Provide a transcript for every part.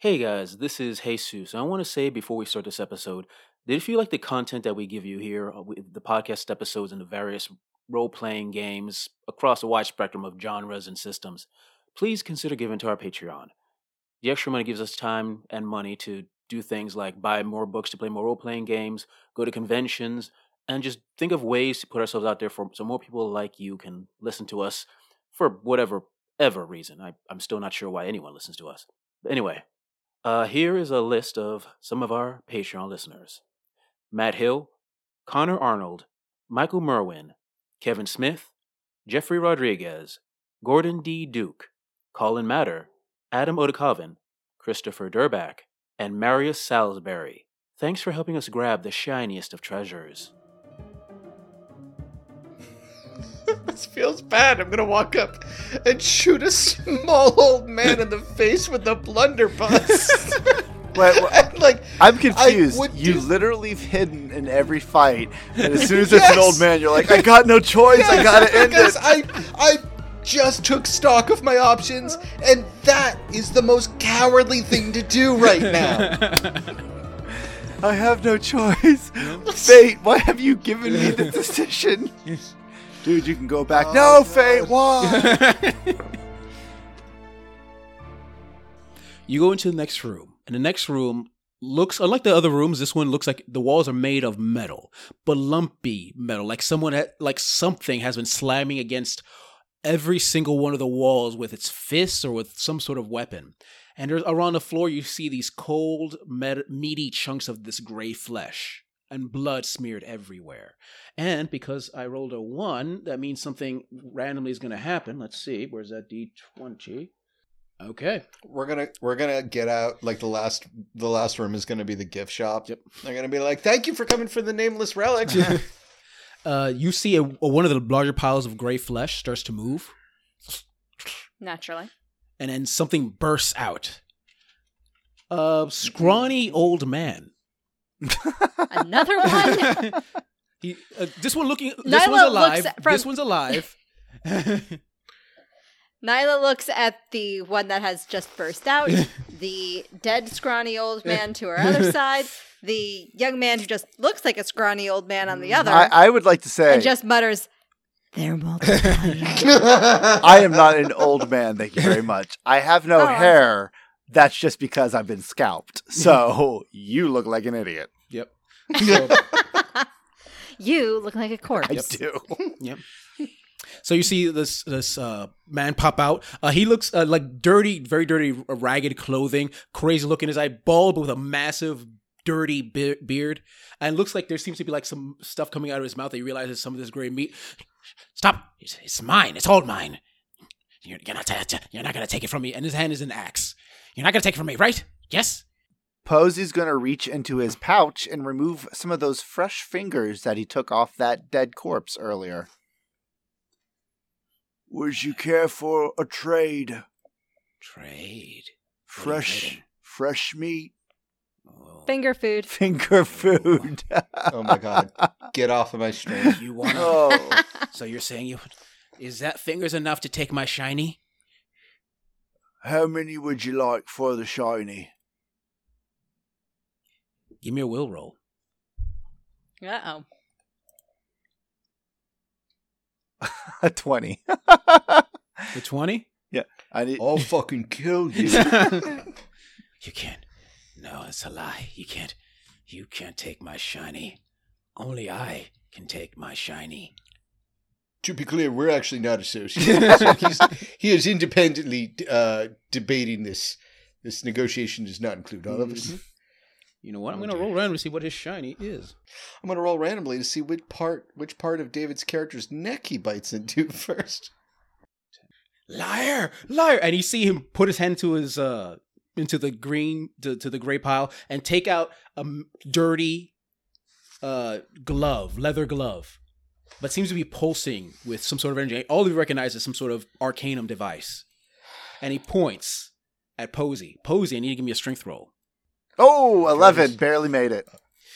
Hey guys, this is Jesus. I want to say before we start this episode that if you like the content that we give you here, uh, the podcast episodes and the various role playing games across a wide spectrum of genres and systems, please consider giving to our Patreon. The extra money gives us time and money to do things like buy more books to play more role playing games, go to conventions, and just think of ways to put ourselves out there for so more people like you can listen to us for whatever ever reason. I, I'm still not sure why anyone listens to us. But anyway, uh, here is a list of some of our Patreon listeners Matt Hill, Connor Arnold, Michael Merwin, Kevin Smith, Jeffrey Rodriguez, Gordon D. Duke, Colin Matter, Adam Odakovin, Christopher Durback, and Marius Salisbury. Thanks for helping us grab the shiniest of treasures. this feels bad. I'm gonna walk up and shoot a small old man in the face with a blunderbuss. Wait, wait, like I'm confused. would You do- literally have hidden in every fight, and as soon as it's an old man, you're like, I got no choice. I gotta end because it. I I just took stock of my options, and that is the most cowardly thing to do right now. I have no choice. Fate, why have you given me the decision? Dude, you can go back. Oh, no, God. Fate, why? You go into the next room, and the next room looks unlike the other rooms. This one looks like the walls are made of metal, but lumpy metal, like someone had, like something has been slamming against every single one of the walls with its fists or with some sort of weapon. And around the floor, you see these cold, met, meaty chunks of this gray flesh and blood smeared everywhere. And because I rolled a one, that means something randomly is going to happen. Let's see, where's that d20? Okay. We're gonna we're gonna get out like the last the last room is gonna be the gift shop. Yep. They're gonna be like, "Thank you for coming for the nameless relic." uh, you see a, a- one of the larger piles of gray flesh starts to move, Naturally. and then something bursts out. A scrawny old man. Another one. he, uh, this one looking. This Nyla one's looks alive. from- This one's alive. Nyla looks at the one that has just burst out, the dead scrawny old man to her other side, the young man who just looks like a scrawny old man on the other, I, I would like to say, and just mutters, "They're multiplying." I am not an old man. Thank you very much. I have no Oh, hair. That's just because I've been scalped. So you look like an idiot. yep. So, you look like a corpse. I do. yep. So you see this this uh, man pop out. Uh, he looks uh, like dirty, very dirty, uh, ragged clothing, crazy look in his eye, bald but with a massive, dirty be- beard, and looks like there seems to be like some stuff coming out of his mouth that he realizes some of this gray meat. Stop! It's, it's mine. It's all mine. You're, you're not. ta- you're not gonna take it from me. And his hand is an axe. You're not gonna take it from me, right? Yes. Posey's going to reach into his pouch and remove some of those fresh fingers that he took off that dead corpse earlier. Would you care for a trade? Trade. Fresh, fresh meat, Oh. Finger food. finger food. oh my god, get off of my stream. You wanna? oh, So you're saying you? Is that fingers enough to take my shiny? How many would you like for the shiny? Give me a will roll. Uh oh. A twenty. The twenty. Yeah. I need. I'll fucking kill you. You can't. No, it's a lie. You can't. You can't take my shiny. Only I can take my shiny. To be clear, we're actually not associated. so he's, he is independently uh, debating this. This negotiation does not include all of us. Mhm. You know what? I'm Oh, gonna roll around to see what his shiny is. I'm gonna roll randomly to see which part which part of David's character's neck he bites into first. Liar, liar! And you see him put his hand to his uh into the green to, to the gray pile and take out a dirty uh glove, leather glove, but seems to be pulsing with some sort of energy. All he recognize is some sort of arcanum device, and he points at Posey. Posey, I need to give me a strength roll. Oh, 11. Goodness. Barely made it.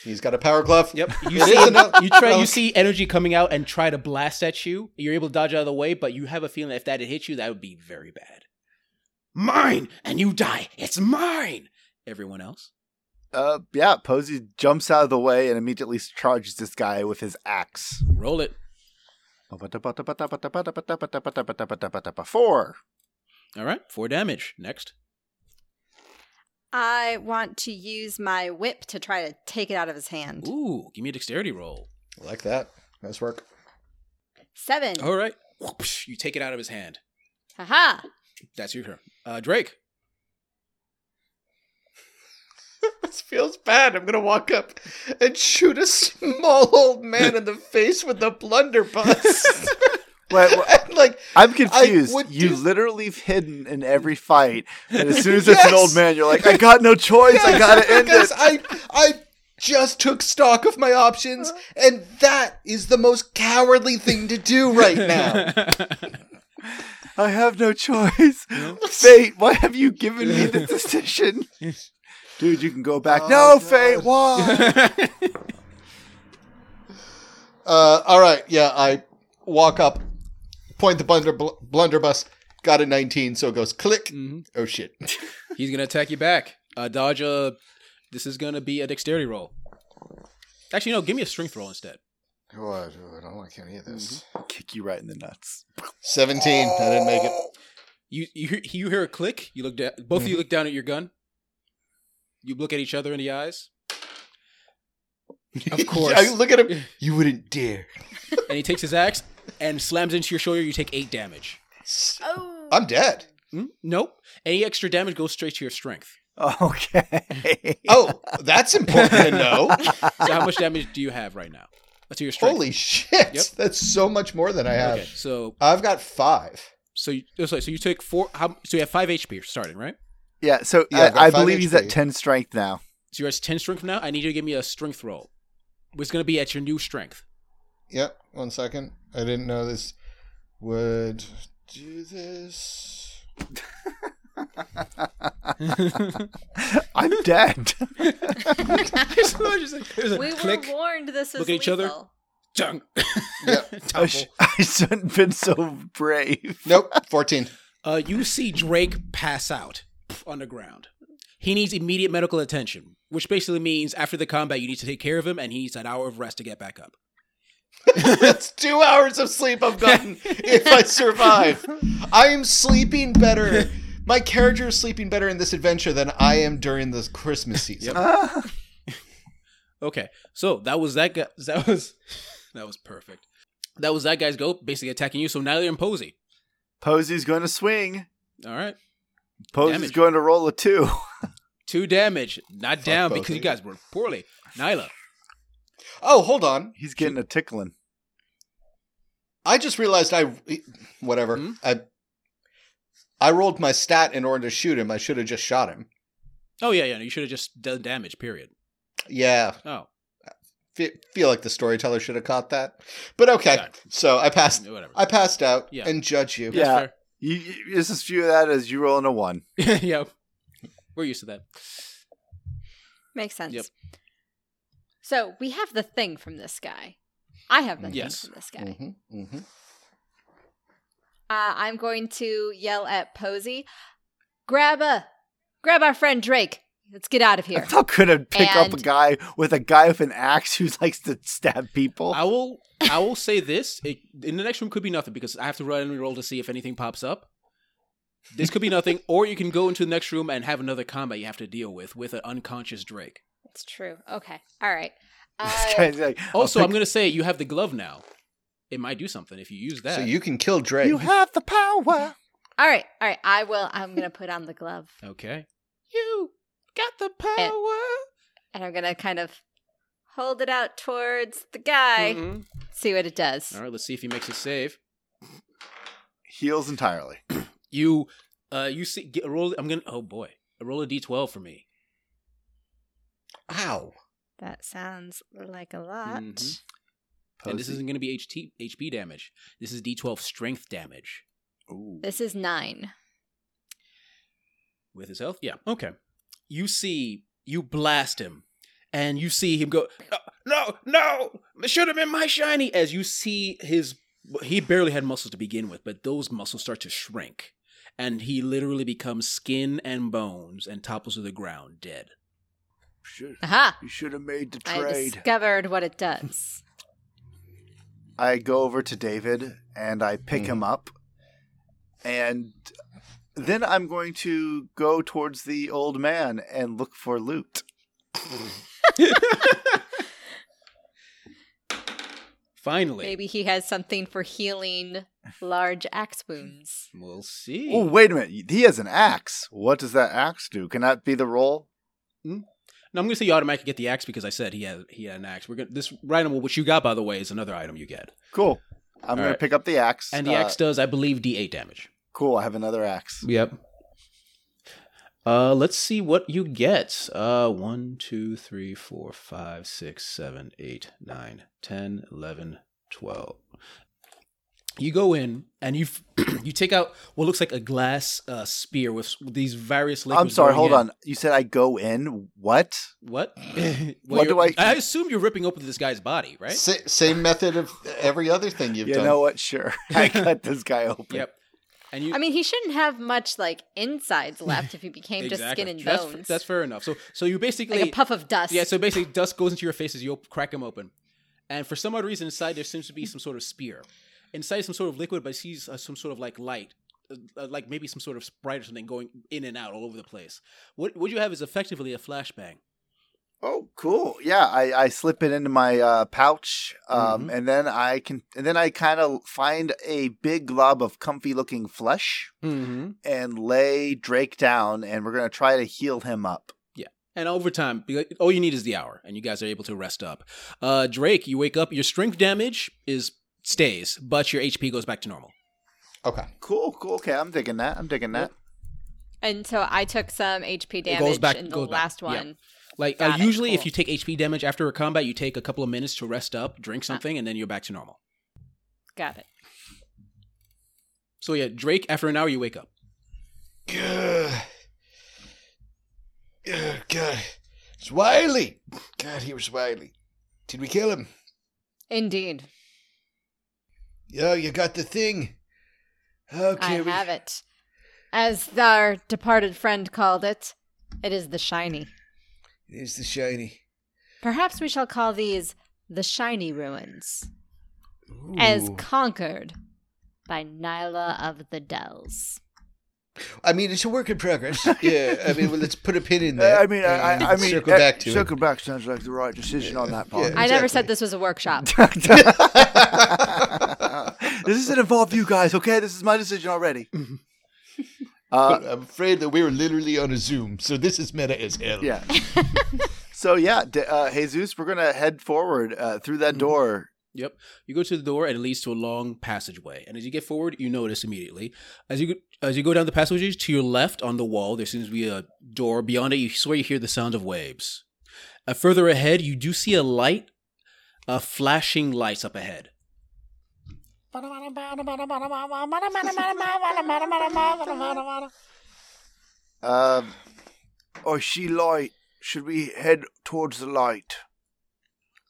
He's got a power glove. Yep. You see, you try. You see energy coming out and try to blast at you. You're able to dodge out of the way, but you have a feeling that if that had hit you, that would be very bad. Mine! And you die! It's mine! Everyone else? Uh, yeah. Posey jumps out of the way and immediately charges this guy with his axe. Roll it. Four. All right, four damage. Next. I want to use my whip to try to take it out of his hand. Ooh, give me a dexterity roll. I like that. Nice work. Seven. All right. You take it out of his hand. Haha. That's your turn. Uh, Drake. This feels bad. I'm gonna walk up and shoot a small old man in the face with a blunderbuss. Wait, wait, like I'm confused. would You do- literally have hidden in every fight, and as soon as it's an old man, you're like, I got no choice. I gotta end because it. I I just took stock of my options, and that is the most cowardly thing to do right now. I have no choice. Fate, why have you given me the decision? Dude, you can go back. Oh, no, God. Fate, why? Uh, all right, yeah, I walk up, point the blunder blunderbuss, got a 19, so it goes click. Mhm. Oh shit! He's gonna attack you back. Uh, dodge a. This is gonna be a dexterity roll. Actually, no. Give me a strength roll instead. Oh, I I don't like any of this. Kick you right in the nuts. 17. I didn't make it. You you hear, you hear a click. You look down. Both of you look down at your gun. You look at each other in the eyes, Of course. I look at him. You wouldn't dare. and he takes his axe and slams into your shoulder. You take eight damage. Oh. I'm dead. Hmm? Nope. Any extra damage goes straight to your strength. Okay. Oh, that's important to know. So how much damage do you have right now? That's your strength. Holy shit! Yep. That's so much more than I have. Okay, so I've got five. so you, sorry, so you took four. How, so you have five HP starting, right? Yeah, so Yeah, I've I, I five believe he's at 10 strength now. So you're at ten strength now. I need you to give me a strength roll. It's going to be at your new strength. Yep. One second. I didn't know this would do this. I'm dead. There's a We click. were warned this was Look at each other. lethal. Dunk. Yep. I, sh- I shouldn't have been so brave. Nope. Fourteen. Uh, you see Drake pass out on the ground. He needs immediate medical attention, which basically means after the combat, you need to take care of him, and he needs an hour of rest to get back up. That's two hours of sleep I've gotten if I survive. I am sleeping better. My character is sleeping better in this adventure than I am during the Christmas season. Ah. Okay, so that was that guy. That was that was perfect. That was that guy's go, basically attacking you. So now you're in Posey. Posey's going to swing. All right, Posey's Damage. going to roll a two. two damage, not Fuck down both because you you. guys were poorly. Nyla, Oh, hold on. He's getting a tickling. I just realized I whatever. Hmm? I I rolled my stat in order to shoot him. I should have just shot him. oh yeah, yeah, you should have just done damage. Period. Yeah, Oh, fe- feel like the storyteller should have caught that. But okay, so I passed. whatever. I passed out Yeah. and judge you. Yeah. That's You, you, just as few of that as you rolling a one. fair. yeah, we're used to that. Makes sense. Yep. So we have the thing from this guy. I have the Yes. thing from this guy. hmm hmm Uh, I'm going to yell at Posey, grab a, grab our friend Drake. Let's get out of here. I'm not gonna pick up a guy with a guy with an axe who likes to stab people. I will. I will say this: it, in the next room could be nothing because I have to run and roll to see if anything pops up. This could be nothing, or you can go into the next room and have another combat you have to deal with with an unconscious Drake. It's true. Okay. All right. This Uh, guy's like, Also, pick- I'm going to say you have the glove now. It might do something if you use that. So you can kill Drake. you have the power. all right. All right. I will. I'm going to put on the glove okay? You got the power. and I'm going to kind of hold it out towards the guy. Mhm. See what it does. All right, let's see if he makes a save. Heals entirely. You, uh, you see, get a roll. I'm gonna. Oh boy, a roll a d12 for me. Ow. That sounds like a lot. Mhm. And this isn't going to be HT, HP damage. This is d12 strength damage Ooh. This is nine. with his health. Yeah. Okay. You see, you blast him, and you see him go. No, no, no! It should have been my shiny. As you see his, he barely had muscles to begin with, but those muscles start to shrink, and he literally becomes skin and bones and topples to the ground dead. Should, Aha! you should have made the trade I discovered what it does. I go over to David and I pick hmm. him up, and then I'm going to go towards the old man and look for loot. Finally, Maybe he has something for healing large axe wounds. we'll see. Oh, wait a minute. He has an axe. What does that axe do? Can that be the roll? No, I'm gonna say you automatically get the axe because I said he had he had an axe. We're gonna this item which you got by the way is another item you get, Cool. I'm going right. to pick up the axe. and the Uh, axe does I believe D8 damage. Cool. I have another axe. Yep. Uh, let's see what you get. Uh, one, two, three, four, five, six, seven, eight, nine, ten, eleven, twelve. You go in and you you take out what looks like a glass uh, spear with these various liquids. I'm sorry. Hold in. on. You said I go in. What? What? What do I- I assume you're ripping open this guy's body, right? Sa- same method of every other thing you've you done. You know what? Sure. I cut this guy open. Yep. And you I mean, he shouldn't have much like insides left if he became just skin and That's- bones. That's, fair enough. So so you basically like a puff of dust. Yeah, so basically, dust goes into your face as you crack them open, and for some odd reason, inside there seems to be some sort of spear. Inside some sort of liquid, but I see uh, some sort of like light, uh, uh, like maybe some sort of sprite or something going in and out all over the place. What what you have is effectively a flashbang. Oh, cool. Yeah, I, I slip it into my uh, pouch, um, Mhm. and then I can, and then I kind of find a big glob of comfy looking flesh Mm-hmm. and lay Drake down, and we're gonna try to heal him up. Yeah, and over time, all you need is the hour, and you guys are able to rest up. Uh, Drake, you wake up. Your strength damage is stays, but your HP goes back to normal. Okay. Cool, cool. Okay, I'm digging that. I'm digging that. And so I took some HP damage back- in the goes back. last Yeah. One. Like uh, Got it, usually, if you take HP damage after a combat, you take a couple of minutes to rest up, drink something, and then you're back to normal. Got it. So yeah, Drake. After an hour, you wake up. God. God. It's Wiley. God, he was Wiley. Did we kill him? Indeed. Yo, you got the thing. Okay. I we- have it. As our departed friend called it, it is the shiny. There's the shiny. Perhaps we shall call these the shiny ruins, as conquered by Nyla of the Dells. I mean, it's a work in progress. yeah. I mean, well, let's put a pin in Uh, there. I mean, I, I, I mean, circle uh, back to it. circle back sounds like the right decision on that part. Yeah. I never said this was a workshop. this doesn't involve you guys, okay? This is my decision already. it. Uh, But I'm afraid that we're literally on a Zoom, so this is meta as hell. yeah. so yeah, D- uh, Jesus, we're gonna head forward uh, through that Mhm. door. Yep. You go to the door and it leads to a long passageway. And as you get forward, you notice immediately as you go, as you go down the passageway to your left on the wall, there seems to be a door. Beyond it, you swear you hear the sound of waves. Uh, further ahead, you do see a light, uh, flashing lights up ahead. Um, or she light. Should we head towards the light?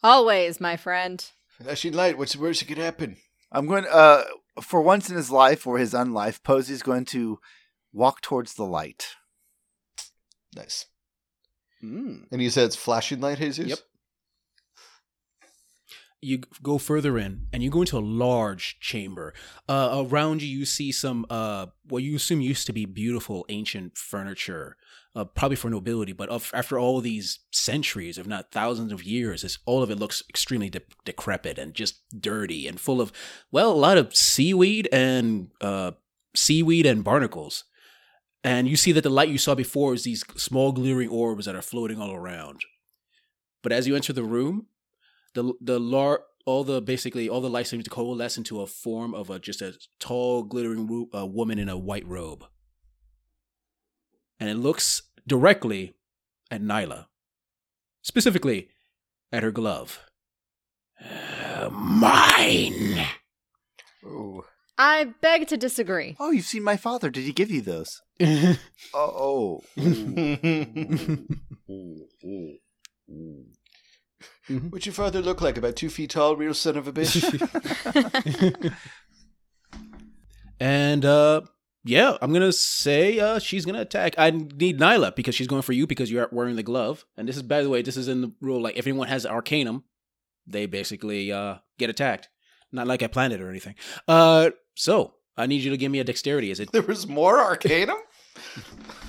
Always, my friend. Flashing light. What's the worst that could happen? I'm going. Uh, for once in his life or his unlife, Posey's going to walk towards the light. Nice. Mm. And you said it's flashing light, Jesus? Yep. You go further in and you go into a large chamber uh, around you you see some uh, what you assume used to be beautiful ancient furniture uh, probably for nobility but of, after all these centuries if not thousands of years all of it looks extremely de- decrepit and just dirty and full of well a lot of seaweed and uh, seaweed and barnacles. And you see that the light you saw before is these small glittering orbs that are floating all around. But as you enter the room the the lar- all the basically all the lights seem to coalesce into a form of a just a tall glittering wo- uh, woman in a white robe and it looks directly at Nyla specifically at her glove Uh, mine Ooh. I beg to disagree. Oh, you've seen my father. Did he give you those? Oh, oh. What's your father look like? About two feet tall, real son of a bitch? and uh yeah, I'm gonna say uh, she's gonna attack. I need Nyla because she's going for you because you're wearing the glove. And this is, by the way, this is in the rule. Like if anyone has Arcanum, they basically uh, get attacked. Not like I planned it or anything. Uh, so I need you to give me a dexterity. Is it There was more Arcanum?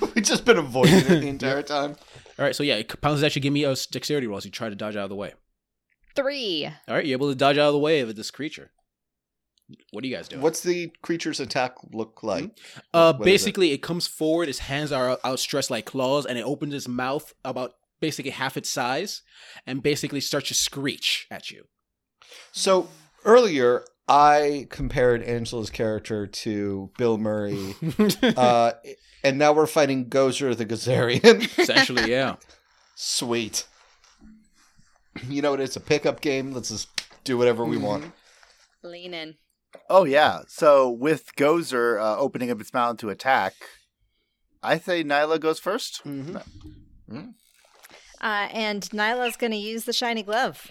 We've just been avoiding it the entire time. All right? So yeah, it Pounds actually give me a dexterity roll as you try to dodge out of the way. Three. All right, you're able to dodge out of the way of this creature. What are you guys doing? What's the creature's attack look like? Uh, What is it? basically, it? comes forward. Its hands are outstretched like claws, and it opens its mouth about basically half its size, and basically starts to screech at you. So earlier, I compared Angela's character to Bill Murray, uh, and now we're fighting Gozer the Gozerian. Essentially, yeah. Sweet. You know what? It's a pickup game. Let's just do whatever we want. Lean in. Oh yeah. So with Gozer uh, opening up its mouth to attack, I say Nyla goes 1st Mm-hmm. Uh, and Nyla's going to use the shiny glove.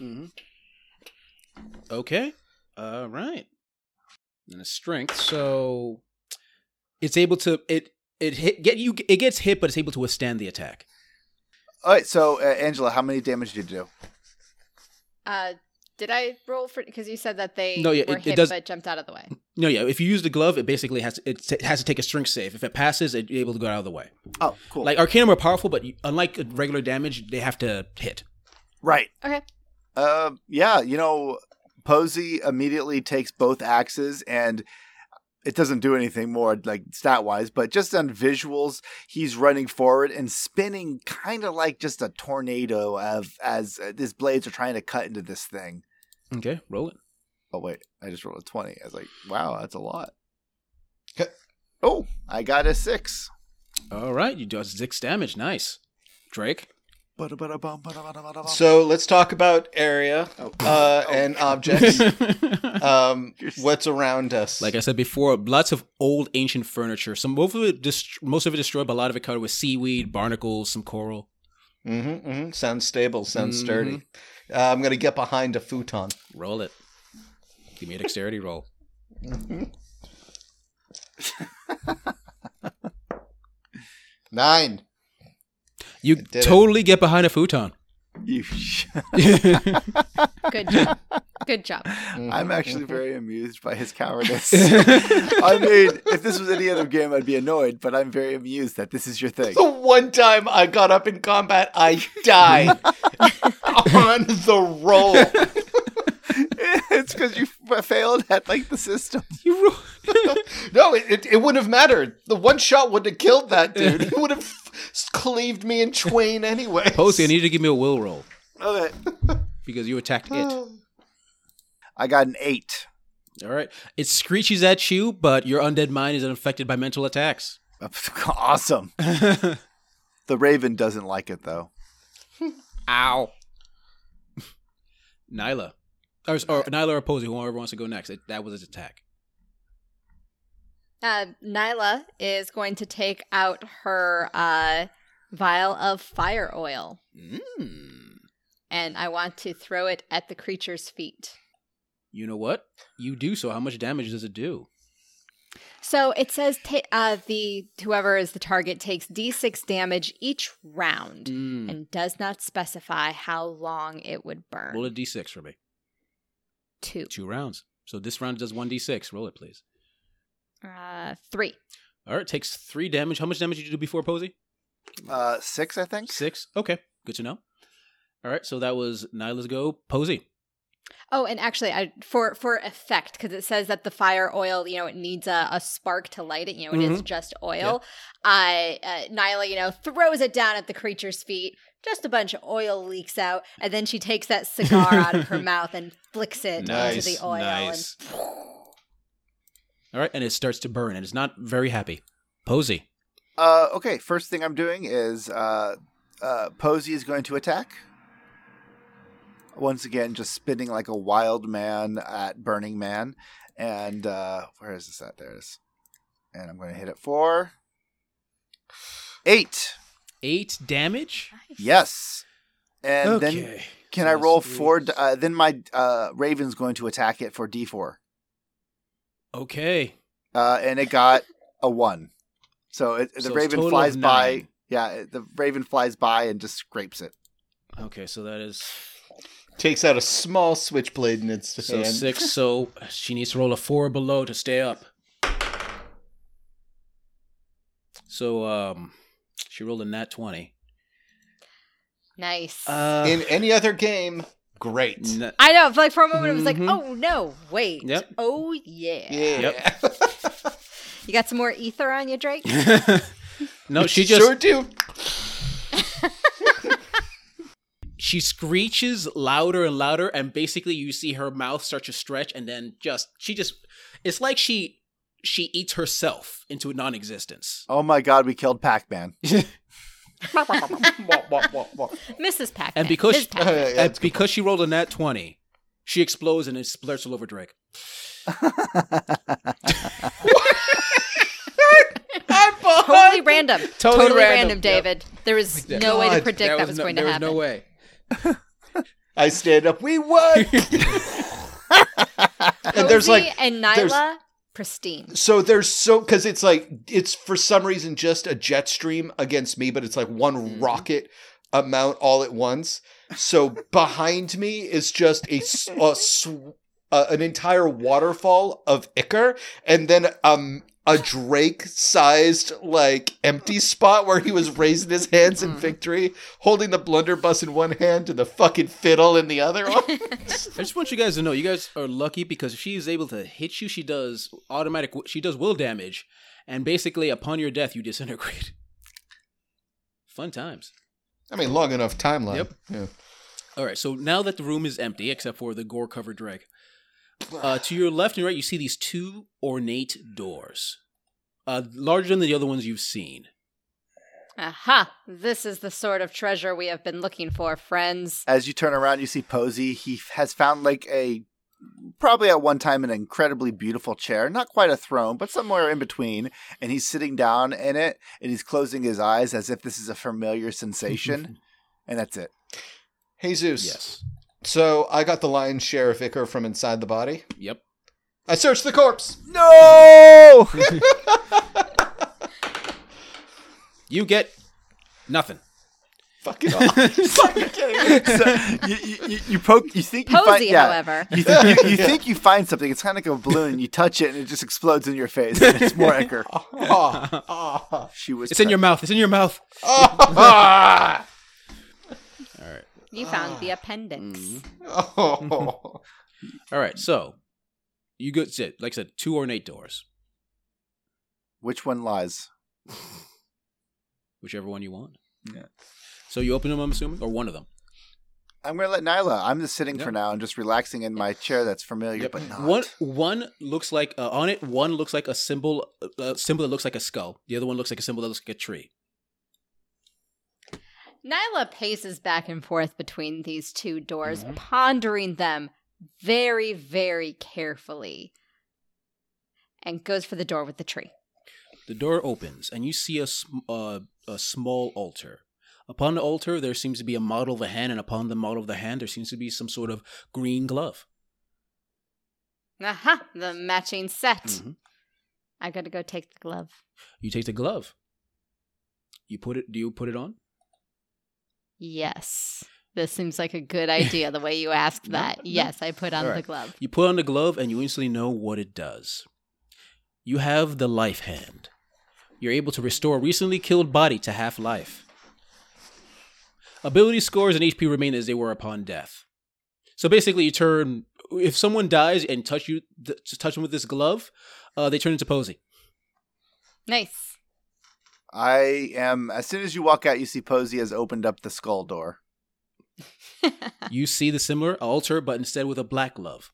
Okay. All right. And a strength, so it's able to it it hit get you it gets hit, but it's able to withstand the attack. All right. So uh, Angela, how many damage did you do? Uh, did I roll for? Because you said that they No, yeah, were it- it hit does- but jumped out of the way. No, yeah. If you use the glove, it basically has to, it has to take a strength save. If it passes, it's able to go out of the way. Oh, cool. Like Arcanum are powerful, but unlike regular damage, they have to hit. right. Okay. Uh, yeah. You know, Posey immediately takes both axes and. It doesn't do anything more like stat wise, but just on visuals, he's running forward and spinning kind of like just a tornado of as uh, his blades are trying to cut into this thing. Okay, roll it. Oh wait, I just rolled a twenty. I was like, wow, that's a lot. Oh, I got a six. All right, you do six damage. Nice, Drake. So let's talk about area uh, and objects. Um, what's around us? like I said before, lots of old ancient furniture. Some most of it dest- most of it destroyed, but a lot of it covered with seaweed, barnacles, some coral. Mm-hmm, mm-hmm. Sounds stable. Sounds Mhm. sturdy. Uh, I'm gonna get behind a futon. Roll it. Give me a dexterity roll. Nine. You did it. totally get behind a futon. You Good job. Good job. Mm-hmm. I'm actually mm-hmm. very amused by his cowardice. I mean, if this was any other game, I'd be annoyed, but I'm very amused that this is your thing. The one time I got up in combat, I died on the roll. It's because you failed at like the system. you roll. No, it, it, it wouldn't have mattered. The one shot would have killed that dude. He would have cleaved me in twain anyway. Posey, I need you to give me a will roll Okay. because you attacked it. I got an eight. All right. It screeches at you, but your undead mind is unaffected by mental attacks. awesome. The Raven doesn't like it though. Ow. Nyla. Or, or Nyla or Posey, whoever wants to go next. It, that was his attack. Uh, Nyla is going to take out her uh, vial of fire oil, Mm. and I want to throw it at the creature's feet. You know what? You do so. How much damage does it do? So it says ta- uh, the whoever is the target takes d6 damage each round, Mm. and does not specify how long it would burn. Roll a d6 for me. Two, Two rounds. So this round does 1d6. Roll it, please. uh, three. All right. Takes three damage. How much damage did you do before, Posey? Uh, six, I think. Six. Okay. Good to know. All right. So that was Nyla's go. Posey. Oh, and actually, I for for effect because it says that the fire oil, you know, it needs a, a spark to light it. You know, it is Mhm. just oil. I uh, Nyla, you know, throws it down at the creature's feet. Just a bunch of oil leaks out, and then she takes that cigar out of her mouth and flicks it into the oil. nice. All right. And it starts to burn, and it's not very happy. Posey. Uh, okay. First thing I'm doing is uh, uh, Posey is going to attack. Once again, just spinning like a wild man at Burning Man, and uh, where is this at? There it is. And I'm going to hit it for eight. Eight damage. Yes. And then can So I roll that's four? Uh, then my uh, Raven's going to attack it for D4, Okay. uh, and it got a one. So it, So the raven flies by. Yeah, the raven flies by and just scrapes it. Okay, so that is Takes out a small switchblade in its so hand. six. So she needs to roll a four below to stay up. So um, she rolled a nat twenty. Nice. Uh, In any other game, great. na- I know. Like for a moment, it was like, Mhm. oh no, wait. Yep. Oh yeah. Yeah. You got some more ether on you, Drake? no, she just sure do. She screeches louder and louder and basically you see her mouth start to stretch and then just she just it's like she she eats herself into non-existence Oh my god, we killed Pac-Man. Mrs. pac and because she, Pac-Man. Yeah, and because she rolled a nat 20 she explodes and it splurts all over drake I'm totally random. Totally Totally, random, random, yep. David. There was that. no way to predict that, was, no, going there to was happen. no way I stand up. We won. and there's like and there's- Nyla, pristine. so there's so because it's like it's for some reason just a jet stream against me, but it's like one Mm-hmm. rocket amount all at once. So behind me is just a, sw- uh, an entire waterfall of ichor, and then um a Drake sized like empty spot where he was raising his hands in Mhm. victory, holding the blunderbuss in one hand and the fucking fiddle in the other one. i just want you guys to know you guys are lucky because if she is able to hit you she does automatic she does will damage and basically upon your death you disintegrate fun times I mean, long enough timeline. Yep. Yeah. All right, so now that the room is empty, except for the gore covered Drake, uh, to your left and right, you see these two ornate doors, uh, larger than the other ones you've seen. Aha! This is the sort of treasure we have been looking for, friends. As you turn around, you see Posey. He has found like a probably at one time an incredibly beautiful chair, not quite a throne, but somewhere in between, and he's sitting down in it and he's closing his eyes as if this is a familiar sensation, and that's it. Jesus. Yes. So I got the lion's share of ichor from inside the body. Yep. I searched the corpse. No! You get nothing. Fucking off. Fucking kidding. so you, you, you- you poke, you think you find, yeah, however. you, th- you, you think you find something. It's kind of like a balloon. You touch it and it just explodes in your face. And it's more ichor. Ah, ah, She was. It's in your mouth. It's in your mouth. ah, All right. You found the appendix. Mhm. oh. All right. So you go. Sit. Like I said, two ornate doors. Which one lies? Whichever one you want. Yeah. So you open them, I'm assuming, or one of them. I'm gonna let Nyla. I'm just sitting Yep. for now and just relaxing in my chair that's familiar, Yep. but not. One one looks like uh, on it. One looks like a symbol, a symbol that looks like a skull. The other one looks like a symbol that looks like a tree. Nyla paces back and forth between these two doors, Mhm. pondering them very, very carefully, and goes for the door with the tree. The door opens, and you see a sm- uh, a small altar. Upon the altar, there seems to be a model of a hand, and upon the model of the hand, there seems to be some sort of green glove. Aha! The matching set. Mhm. I gotta go take the glove. You take the glove. You put it. Do you put it on? Yes. This seems like a good idea the way you asked that. no. Yes, I put on All the glove. You put on the glove, and you instantly know what it does. You have the life hand. You're able to restore a recently killed body to half life. Ability scores and HP remain as they were upon death. So basically, you turn if someone dies and touch you, touch them with this glove, uh, they turn into Posey. Nice. I am. As soon as you walk out, you see Posey has opened up the skull door. You see the similar altar, but instead with a black glove.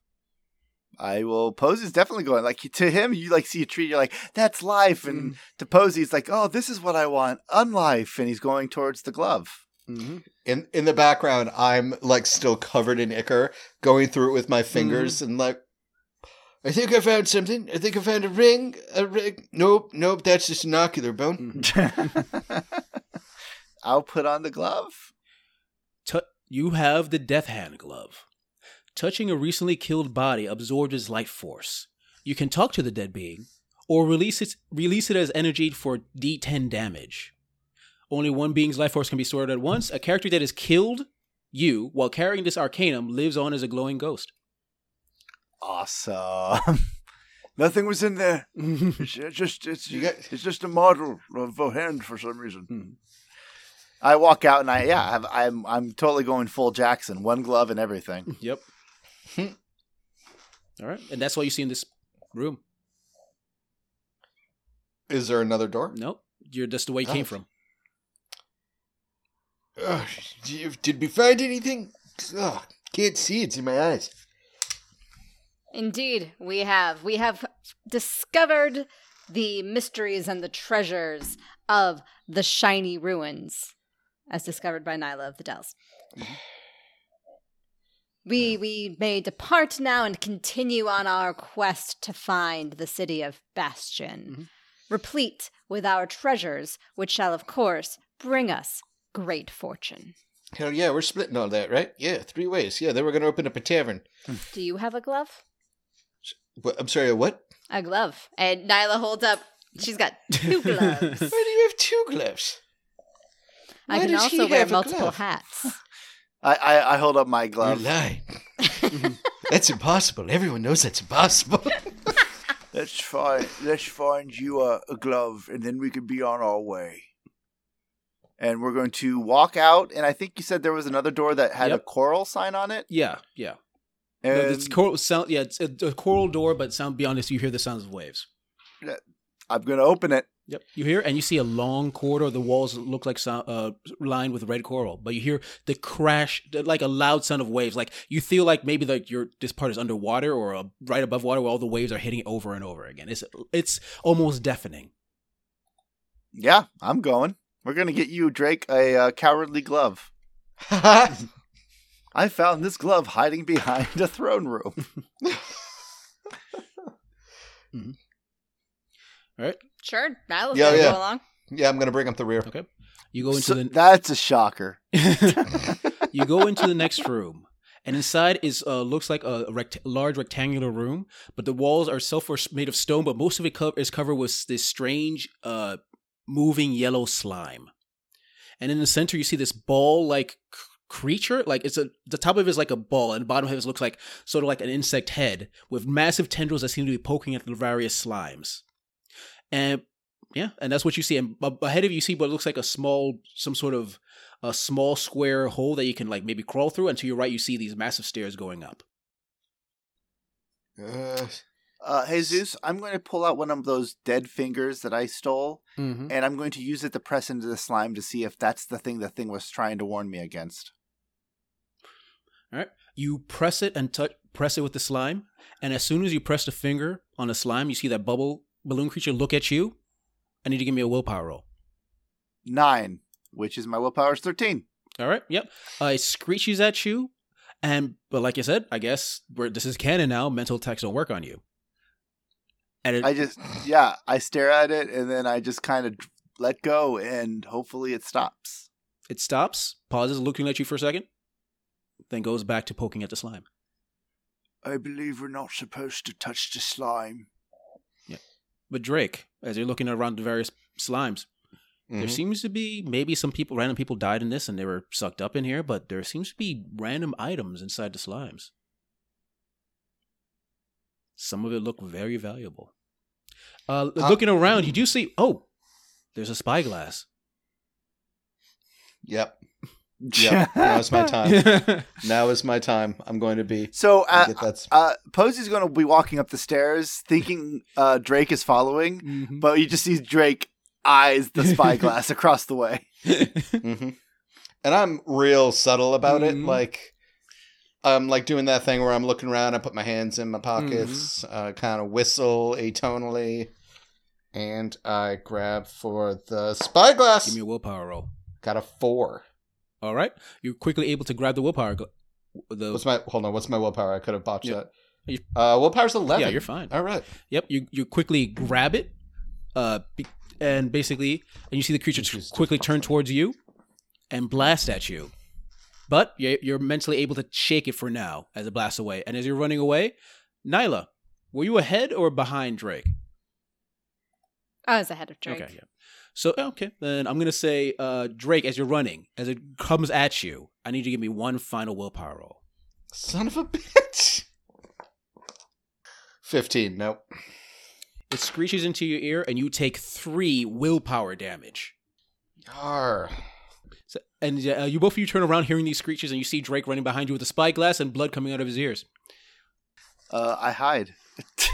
I will. Posey's definitely going like to him. You like see a tree. You're like, that's life, Mm. and to Posey, it's like, oh, this is what I want, unlife, and he's going towards the glove. Mm-hmm. In in the background, I'm like still covered in ichor, going through it with my fingers and like. I think I found something. I think I found a ring. A ring. Nope, nope. That's just an ocular bone. I'll put on the glove. Tu- you have the Death Hand glove. Touching a recently killed body absorbs its life force. You can talk to the dead being, or release it release it as energy for D10 damage. Only one being's life force can be stored at once. A character that has killed you while carrying this arcanum lives on as a glowing ghost. Awesome. Nothing was in there. It's ju- just it's You got- it's just a model of a hand for some reason. Hmm. I walk out and I yeah I've, I'm I'm totally going full Jackson, one glove and everything. Yep. Hmm. All right, and that's what you see in this room. Is there another door? Nope, you're just the way you came Oh. from. Ugh, did did we find anything? Ugh, can't see. It's in my eyes. Indeed, we have. We have discovered the mysteries and the treasures of the shiny ruins, as discovered by Nyla of the Dells. We we may depart now and continue on our quest to find the city of Bastion, mm-hmm. replete with our treasures, which shall of course bring us great fortune. Hell yeah, we're splitting all that, right? Yeah, three ways. Yeah, then we're gonna open up a tavern. Do you have a glove? What, I'm sorry, a what? A glove. And Nyla holds up. She's got two gloves. Why do you have two gloves? I Why can does he also wear have multiple glove? hats. I, I, I hold up my You glove. lie. that's impossible. Everyone knows that's impossible. Let's find let's find you a, a glove and then we can be on our way. And we're going to walk out and I think you said there was another door that had a coral sign on it. Yeah, yeah. And No, it's coral sound. Yeah, it's a, a coral door, but sound. Be honest, you hear the sounds of waves. I'm going to open it. Yep, you hear, and you see a long corridor. The walls look like sound, uh, lined with red coral, but you hear the crash, like a loud sound of waves. Like you feel like maybe like your this part is underwater or uh, right above water, where all the waves are hitting over and over again. It's it's almost deafening. Yeah, I'm going. We're going to get you Drake a uh, cowardly glove. I found this glove hiding behind a throne room. All right, Sure, Nyla's Yeah, gonna yeah. go along. yeah, I'm gonna bring up the rear. okay. You go into So- the that's a shocker. you go into the next room and inside is uh, looks like a rect- large rectangular room but the walls are self made of stone but most of it co- is covered with this strange uh, moving yellow slime and in the center you see this ball like creature? Like it's a the top of it is like a ball and the bottom of it looks like sort of like an insect head with massive tendrils that seem to be poking at the various slimes. And yeah and that's what you see. And ahead of you, you see what looks like a small some sort of a small square hole that you can like maybe crawl through. And to your right you see these massive stairs going up. Uh, Uh, Jesus, I'm going to pull out one of those dead fingers that I stole, mm-hmm. and I'm going to use it to press into the slime to see if that's the thing the thing was trying to warn me against. All right? You press it and touch press it with the slime and as soon as you press the finger on the slime you see that bubble balloon creature look at you i need to give me a willpower roll. Nine, which is my willpower is 13. all right? Yep. Uh, it screeches at you and but like i said i guess we're, this is canon now mental attacks don't work on you. And it, I just, yeah, I stare at it and then I just kind of let go and hopefully it stops. it stops pauses looking at you for a second then goes back to poking at the slime I believe we're not supposed to touch the slime. Yeah. but drake as you're looking around the various slimes There mhm. seems to be maybe some people, random people died in this and they were sucked up in here, but there seems to be random items inside the slimes. Some of it look very valuable. Uh, Uh, looking around, you do see, oh, there's a spyglass. Yep. Yep. now is my time. Now is my time. I'm going to be. So, uh, get that. sp- uh, Posey's going to be walking up the stairs thinking uh, Drake is following, Mhm. but you just see Drake eyes the spyglass across the way. hmm And I'm real subtle about Mhm. it. Like, I'm like doing that thing where I'm looking around. I put my hands in my pockets, uh, kind of whistle atonally, and I grab for the spyglass. Give me a willpower roll. Got a four. All right. You're quickly able to grab the willpower. gl- The, What's my hold on? What's my willpower? I could have botched Yeah. that. You- Uh, willpower's eleven. yeah, you're fine. All right. Yep, you you quickly grab it, uh, be- and basically, and you see the creature Which quickly turn towards you, and blast at you. But you're, you're mentally able to shake it for now as it blasts away. And as you're running away, Nyla, were you ahead or behind Drake? I was ahead of Drake. Okay, yeah. So okay, then I'm gonna say, uh, Drake, as you're running, as it comes at you, I need you to give me one final willpower roll. Son of a bitch. 15. Nope. It screeches into your ear, and you take three willpower damage. Yar. So, and uh, you both of you turn around, hearing these screeches, and you see Drake running behind you with a spyglass and blood coming out of his ears. Uh, I hide.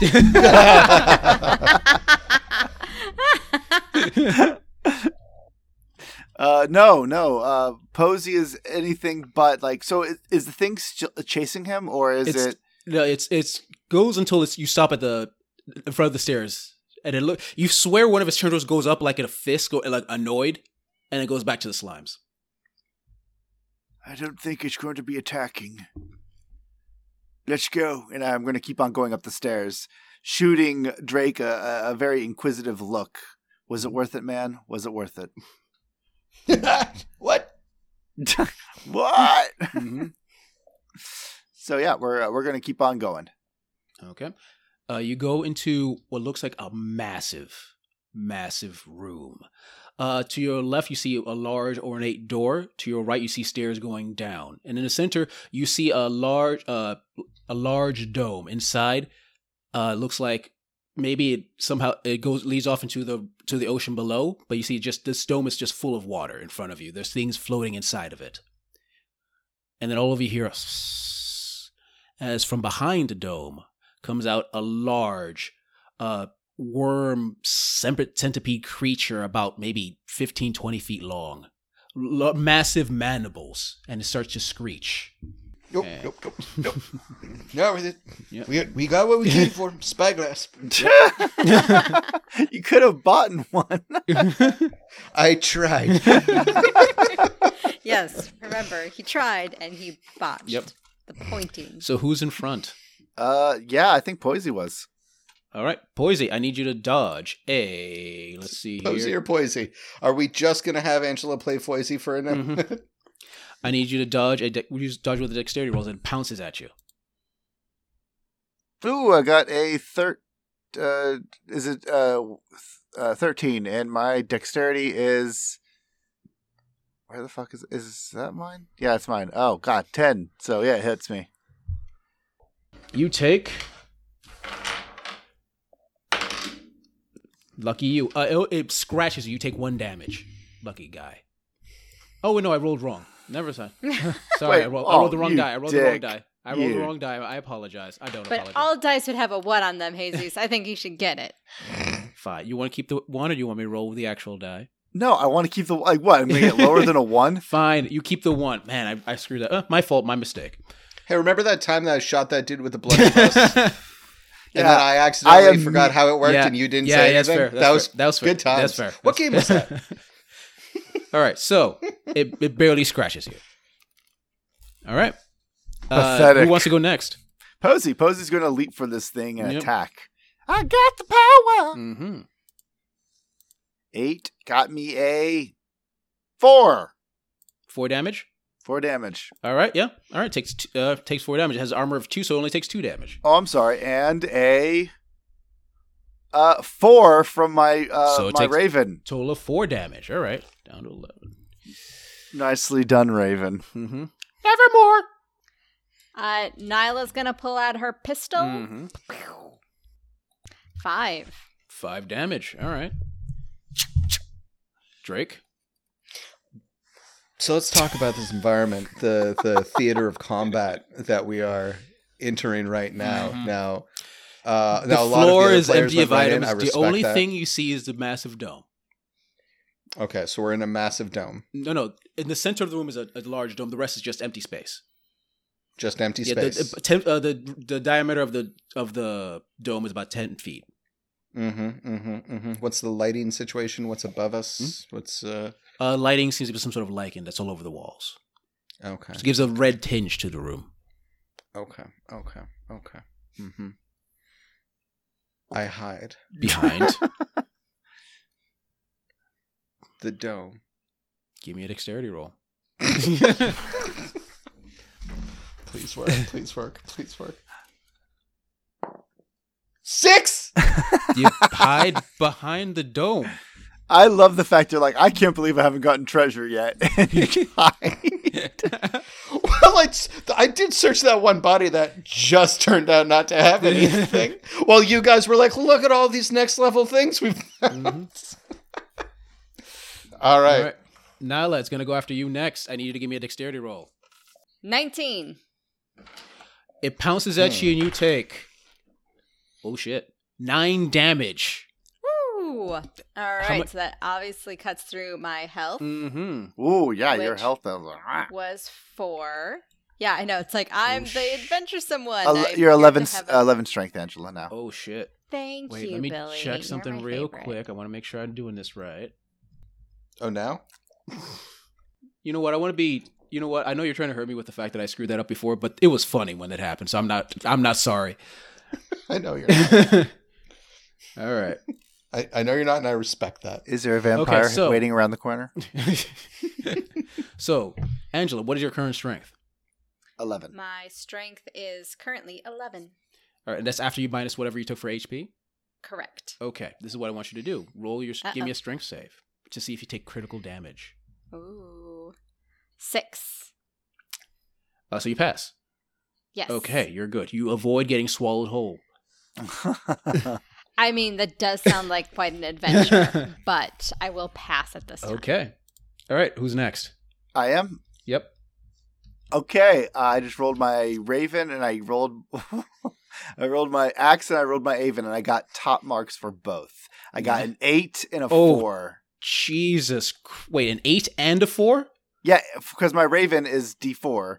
uh, no, no. Uh, Posey is anything but like. So is, is the thing st- chasing him, or is It's- it? No, it's it's goes until it's you stop at the in front of the stairs, and it look. You swear one of his tendrils goes up like in a fist, go, like annoyed, and it goes back to the slimes. I don't think it's going to be attacking. Let's go, and I'm going to keep on going up the stairs, shooting Drake a, a, a very inquisitive look. Was it worth it, man? Was it worth it? what? what? So yeah, we're uh, we're going to keep on going. Okay. Uh, you go into what looks like a massive, massive room. Uh, to your left, you see a large ornate door. To your right, you see stairs going down, and in the center, you see a large, uh, a large dome. Inside, uh, looks like maybe it somehow it goes leads off into the to the ocean below. But you see, just this dome is just full of water in front of you. There's things floating inside of it, and then all of you hear as from behind the dome comes out a large uh worm centipede creature about maybe 15 20 feet long L- massive mandibles and it starts to screech Nope, nope, nope, nope. no, we, did- Yep. we, we got what we came for. Spyglass. you could have bought one. I tried. yes, remember, he tried and he botched Yep. the pointing. so who's in front Uh, yeah, I think Posey was. all right Poisey, i need you to dodge a let's see Posey here or Poisey? Are we just going to have Angela play Poisey for a minute? Mhm. I need you to dodge a de- use dodge with a dexterity roll and pounces at you Ooh, I got a thir. Uh, is it uh, uh thirteen? And my dexterity is. Where the fuck is is that mine? Yeah, it's mine. Oh god, ten. So yeah, it hits me. You take. Lucky you. Uh, it, it scratches you. You take one damage. Lucky guy. Oh no, I rolled wrong. Never mind. Sorry, Wait, I, rolled, I rolled oh, the wrong you die. I rolled the wrong die. I rolled the wrong die. I apologize. I don't But apologize. all dice would have a one on them, Jesus. I think you should get it. Fine. You want to keep the one, or do you want me to roll with the actual die? No, I want to keep the like. What? I'm gonna get lower than a one. Fine. You keep the one. Man, I, I screwed up. Uh, my fault. My mistake. hey, remember that time that I shot that dude with the blunderbuss? and Yeah, then I accidentally I am- forgot how it worked, Yeah. and you didn't yeah, say that's anything. fair. That's that was fair. that was fair. good times. That's fair. What That's game was that? All right, so it, it barely scratches you. All right. Uh, who wants to go next? Posey, Posey's gonna leap for this thing and Yep. attack. I got the power. Mm-hmm. Eight got me a four. Four damage. Four damage. All right, yeah. All right, takes t- uh, takes four damage. It has armor of two, so it only takes two damage. Oh, I'm sorry, and a uh four from my uh So it my takes- Raven. Total of four damage. All right, down to eleven. Nicely done, Raven. Mm-hmm. Nevermore. Uh, Nyla's gonna pull out her pistol. Mm-hmm. Five. Five damage. All right. Drake. So let's talk about this environment, the the theater of combat that we are entering right now. Mhm. Now, uh, The now a lot of floor the is empty of items. The only that. thing you see is the massive dome. Okay, so we're in a massive dome, No, no. In the center of the room is a, a large dome. The rest is just empty space. just empty Yeah, space. the, uh, the the diameter of the of the dome is about ten feet. mm-hmm, mm-hmm, mm-hmm. What's the lighting situation? What's above us? Hmm? What's uh? Uh, lighting seems to be some sort of lichen that's all over the walls. Okay, It gives a red tinge to the room. okay, okay, okay. Mm-hmm. I hide Behind, the dome. give me a dexterity roll. Please work. Please work. Please work. Six. You hide behind the dome. I love the fact you're like, I can't believe I haven't gotten treasure yet. And you hide. Well, it's, I did search that one body that just turned out not to have anything. While you guys were like, look at all these next level things we've found. Mm-hmm. All right. All right. Nyla, it's going to go after you next. I need you to give me a dexterity roll. 19. It pounces at you and you take. Oh shit. Nine damage. Woo! All right, mu- so that obviously cuts through my health. Mm-hmm. Ooh, yeah, your health is like, Was four. Yeah, I know. It's like I'm the adventuresome one. Ele- you're appear 11, a- 11 strength, Angela, now. Oh shit. Thank Wait, you, let me Billy. check something real favorite. quick. I want to make sure I'm doing this right. Oh, now? You know what? I want to be. You know what? I know you're trying to hurt me with the fact that I screwed that up before, but it was funny when it happened, so I'm not. I'm not sorry. I know you're not. All right. I, I know you're not, and I respect that. Is there a vampire so- waiting around the corner? so, Angela, what is your current strength? 11. My strength is currently 11. All right, and that's after you minus whatever you took for HP. Correct. Okay, this is what I want you to do. Roll your. Give me a strength save to see if you take critical damage. Ooh. Six. Uh, so you pass. Yes. Okay, you're good. You avoid getting swallowed whole. I mean, that does sound like quite an adventure, but I will pass at this time. Okay. All right. Who's next? I am? Yep. Okay, uh, I just rolled my raven and I rolled I rolled my axe and I rolled my aven and I got top marks for both. I got an 8 and a Oh. 4. Jesus. Wait, an eight and a four? Yeah, because my raven is D4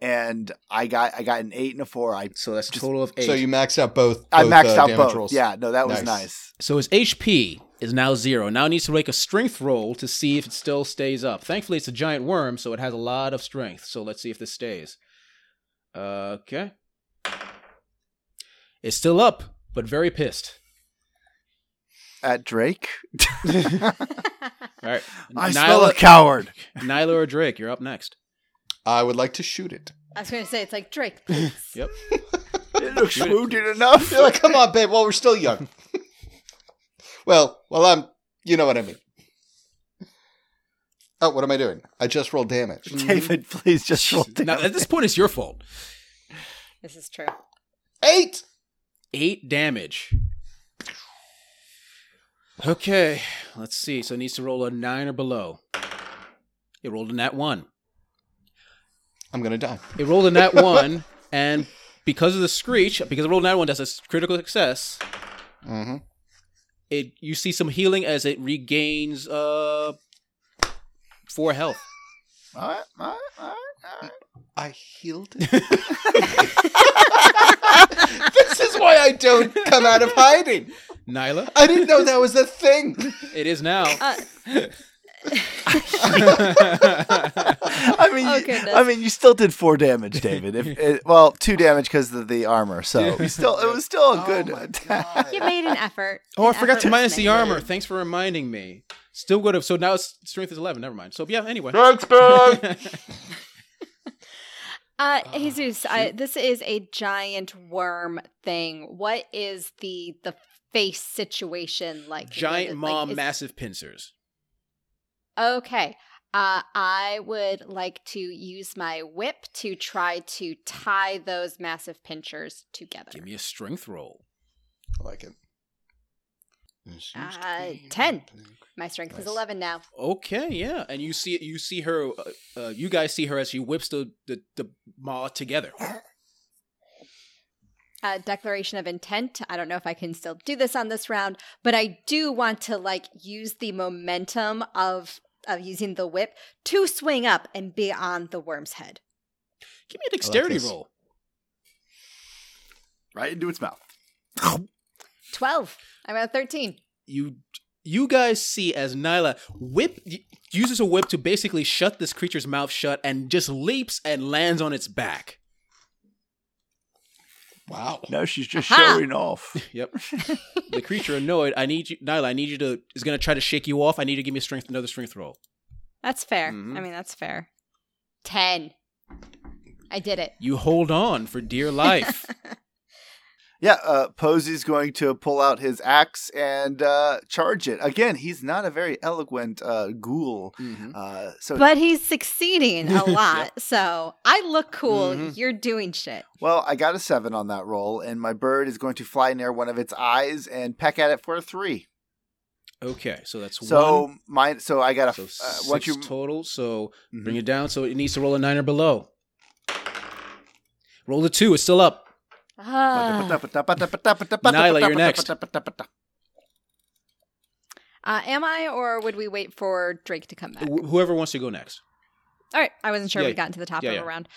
and I got I got an 8 and a 4. I So that's a Just- total of eight. So you maxed out both. I maxed uh, out both. rolls. Yeah, no, that was Nice. nice. So his HP is now zero. Now it needs to make a strength roll to see if it still stays up. Thankfully, it's a giant worm, so it has a lot of strength. So let's see if this stays. Okay. It's still up, but very pissed. At Drake, All right. I smell a coward. Nyla or Drake, you're up next. I would like to shoot it. I was going to say, it's like, Drake, please. Yep. It looks wounded enough. You're like, come on, babe. While we're still young. well, well, I'm. You know what I mean. Oh, what am I doing? I just rolled damage. David, please just roll Now, at this point, it's your fault. This is true. Eight. Eight damage. Okay, let's see. So it needs to roll a nine or below. It rolled a nat one. I'm gonna die. It rolled a nat one, and because of the screech, because it rolled a nat one, that's a critical success. Mm-hmm. It you see some healing as it regains uh four health. All right, all right, all right, all right. I healed it. this is why I don't come out of hiding. Nyla, I didn't know that was a thing. it is now. Uh, I mean, Oh, you. I mean, you still did four damage, David. If it, well, two damage because of the armor. So you still, it was still a good attack. you made an effort. oh, I forgot to minus the armor. Thanks for reminding me. Still good. So now strength is eleven. Never mind. So yeah. Anyway. Thanks, man. Uh, Jesus, I, this is a giant worm thing. What is the the face situation like? Giant Like, mom, is- massive pincers. Okay. Uh, I would like to use my whip to try to tie those massive pinchers together. Give me a strength roll. I like it. Uh, 10. My strength is 11 now. Okay, yeah, and you see you see her. Uh, uh, you guys see her as she whips the the, the maw together. Uh, declaration of intent. I don't know if I can still do this on this round, but I do want to like use the momentum of of using the whip to swing up and be on the worm's head. Give me a dexterity this. roll. Right into its mouth. 12. I'm at 13. You you guys see as Nyla whip uses a whip to basically shut this creature's mouth shut and just leaps and lands on its back. Wow. No, she's just Aha! showing off. Yep. the creature annoyed. I need you, Nyla. I need you to is gonna try to shake you off. I need you to give me a strength another strength roll. That's fair. Mhm. I mean, that's fair. 10. I did it. You hold on for dear life. Yeah, uh, Posey's going to pull out his axe and uh, charge it. Again, he's not a very eloquent uh, ghoul. Mhm. Uh, so, But he's succeeding a lot. So I look cool. Mhm. You're doing shit. well, I got a seven on that roll, and my bird is going to fly near one of its eyes and peck at it for a three. Okay, so that's So one. mine. So I got a. So uh, six once you total. So Mhm. bring it down. So it needs to roll a nine or below. Roll a two. It's still up. Ah. Nyla, you're next. Uh, am I, or would we wait for Drake to come back? Wh- whoever wants to go next. All right, I wasn't sure Yeah, we got to the top yeah, of yeah. a round.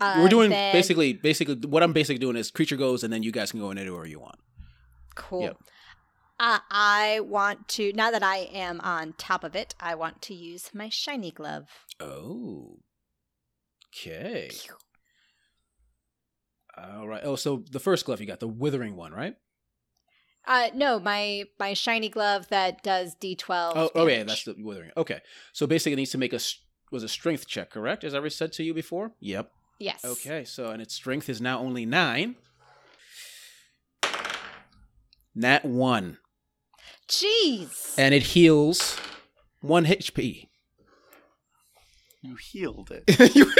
Uh, We're doing then- basically, basically what I'm basically doing is creature goes, and then you guys can go in anywhere you want. cool. Yep. Uh, I want to now that I am on top of it. I want to use my shiny glove. Oh. Okay. All right. Oh, so the first glove you got, the withering one, right? Uh, no, my my shiny glove that does D twelve. Oh, oh yeah, that's the withering. Okay. So basically, it needs to make a was a strength check, correct? As I already said to you before. Yep. yes. Okay. So and its strength is now only nine. Nat one, Jeez. and it heals one HP. You healed it. You-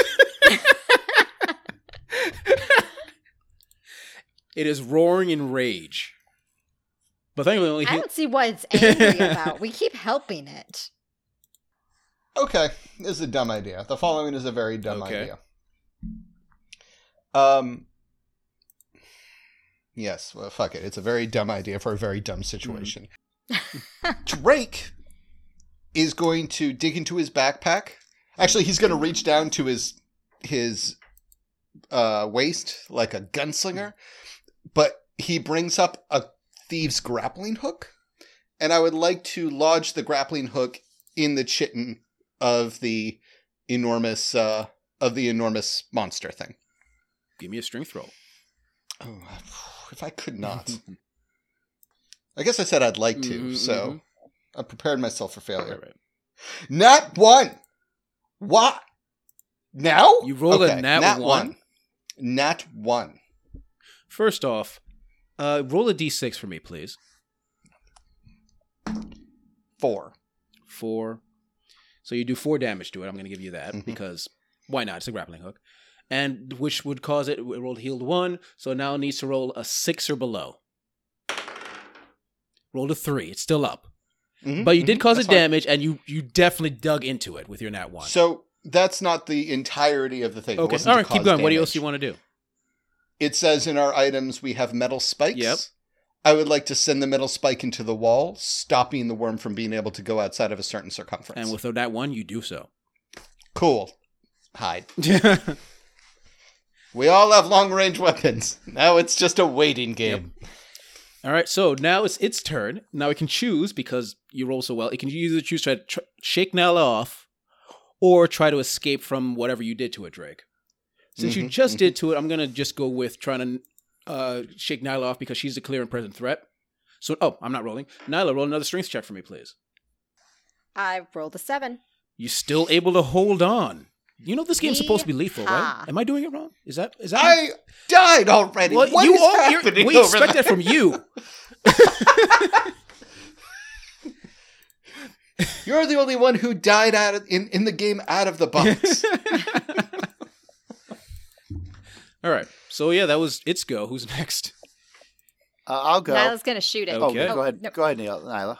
it is roaring in rage. But thankfully, only I heal- don't see what it's angry about. We keep helping it. Okay, this is a dumb idea. The following is a very dumb Okay. idea. Um. Yes, well, fuck it. It's a very dumb idea for a very dumb situation. Drake is going to dig into his backpack. Actually, he's going to reach down to his his uh, waist like a gunslinger, but he brings up a thieves' grappling hook, and I would like to lodge the grappling hook in the chitin of the enormous uh, of the enormous monster thing. give me a strength roll. Oh, if I could not, I guess I said I'd like to, Mhm, so. I prepared myself for failure. Right, right. Not one. What? Now? You rolled a nat one? Nat one. First off, uh, roll a d6 for me, please. Four. Four. So you do four damage to it. I'm going to give you that Mhm. because why not? It's a grappling hook, and which would cause it. It rolled healed one, so now it needs to roll a six or below. Rolled a three. It's still up, Mhm, but you did mhm, cause it fine. damage, and you you definitely dug into it with your nat one. So that's not the entirety of the thing. Okay, all right, keep going. What else do you want to do? It says in our items we have metal spikes. Yep. I would like to send the metal spike into the wall, stopping the worm from being able to go outside of a certain circumference. And with that one, you do so. cool. Hide. We all have long range weapons. Now it's just a waiting game. All right, so now it's its turn. Now it can choose because you roll so well. It can either choose to tr- shake Nala off, or try to escape from whatever you did to it, Drake. Since you Mhm, just mhm. did to it, I'm gonna just go with trying to uh, shake Nyla off because she's a clear and present threat. So, oh, I'm not rolling. Nyla, roll another strength check for me, please. I rolled a seven. You still able to hold on? You know this game's supposed to be lethal, right? Am I doing it wrong? Is that is that? I died already. well, What you is are- you're- happening we expect there? that from you. You're the only one who died out of, in in the game out of the box. All right. So yeah, that was its go. Who's next? Uh, I'll go. Nyla's gonna shoot it. Oh, Okay. go ahead. no. Go ahead, Neil- Nyla.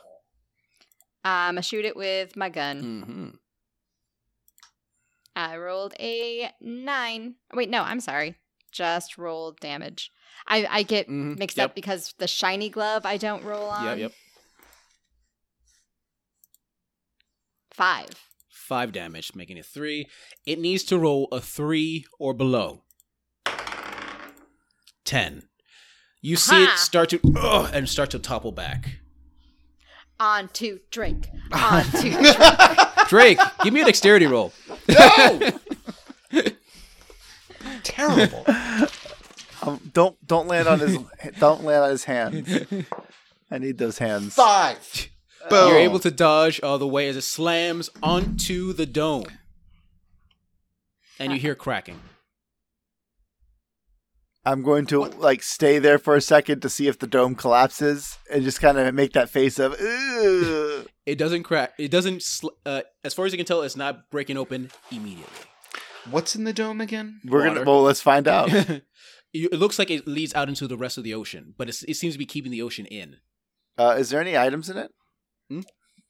I'm gonna shoot it with my gun. Mm-hmm. I rolled a nine. Wait, no, I'm sorry. Just rolled damage. I, I get Mhm, mixed yep. up because the shiny glove I don't roll on. Yep, yep. Five. Five damage, making it three. It needs to roll a three or below. Ten. You see it start to ugh, and start to topple back. On to Drake. On to Drake. Drake, give me a dexterity roll. no. Terrible. Um, don't don't land on his don't land on his hands. I need those hands. Five. Boom. You're able to dodge all the way as it slams onto the dome. And you hear cracking. I'm going to like stay there for a second to see if the dome collapses and just kind of make that face of It doesn't crack. It doesn't. Sl- uh, as far as you can tell, it's not breaking open immediately. What's in the dome again? We're Water. gonna well, let's find out. It looks like it leads out into the rest of the ocean, but it's, it seems to be keeping the ocean in. Uh, is there any items in it?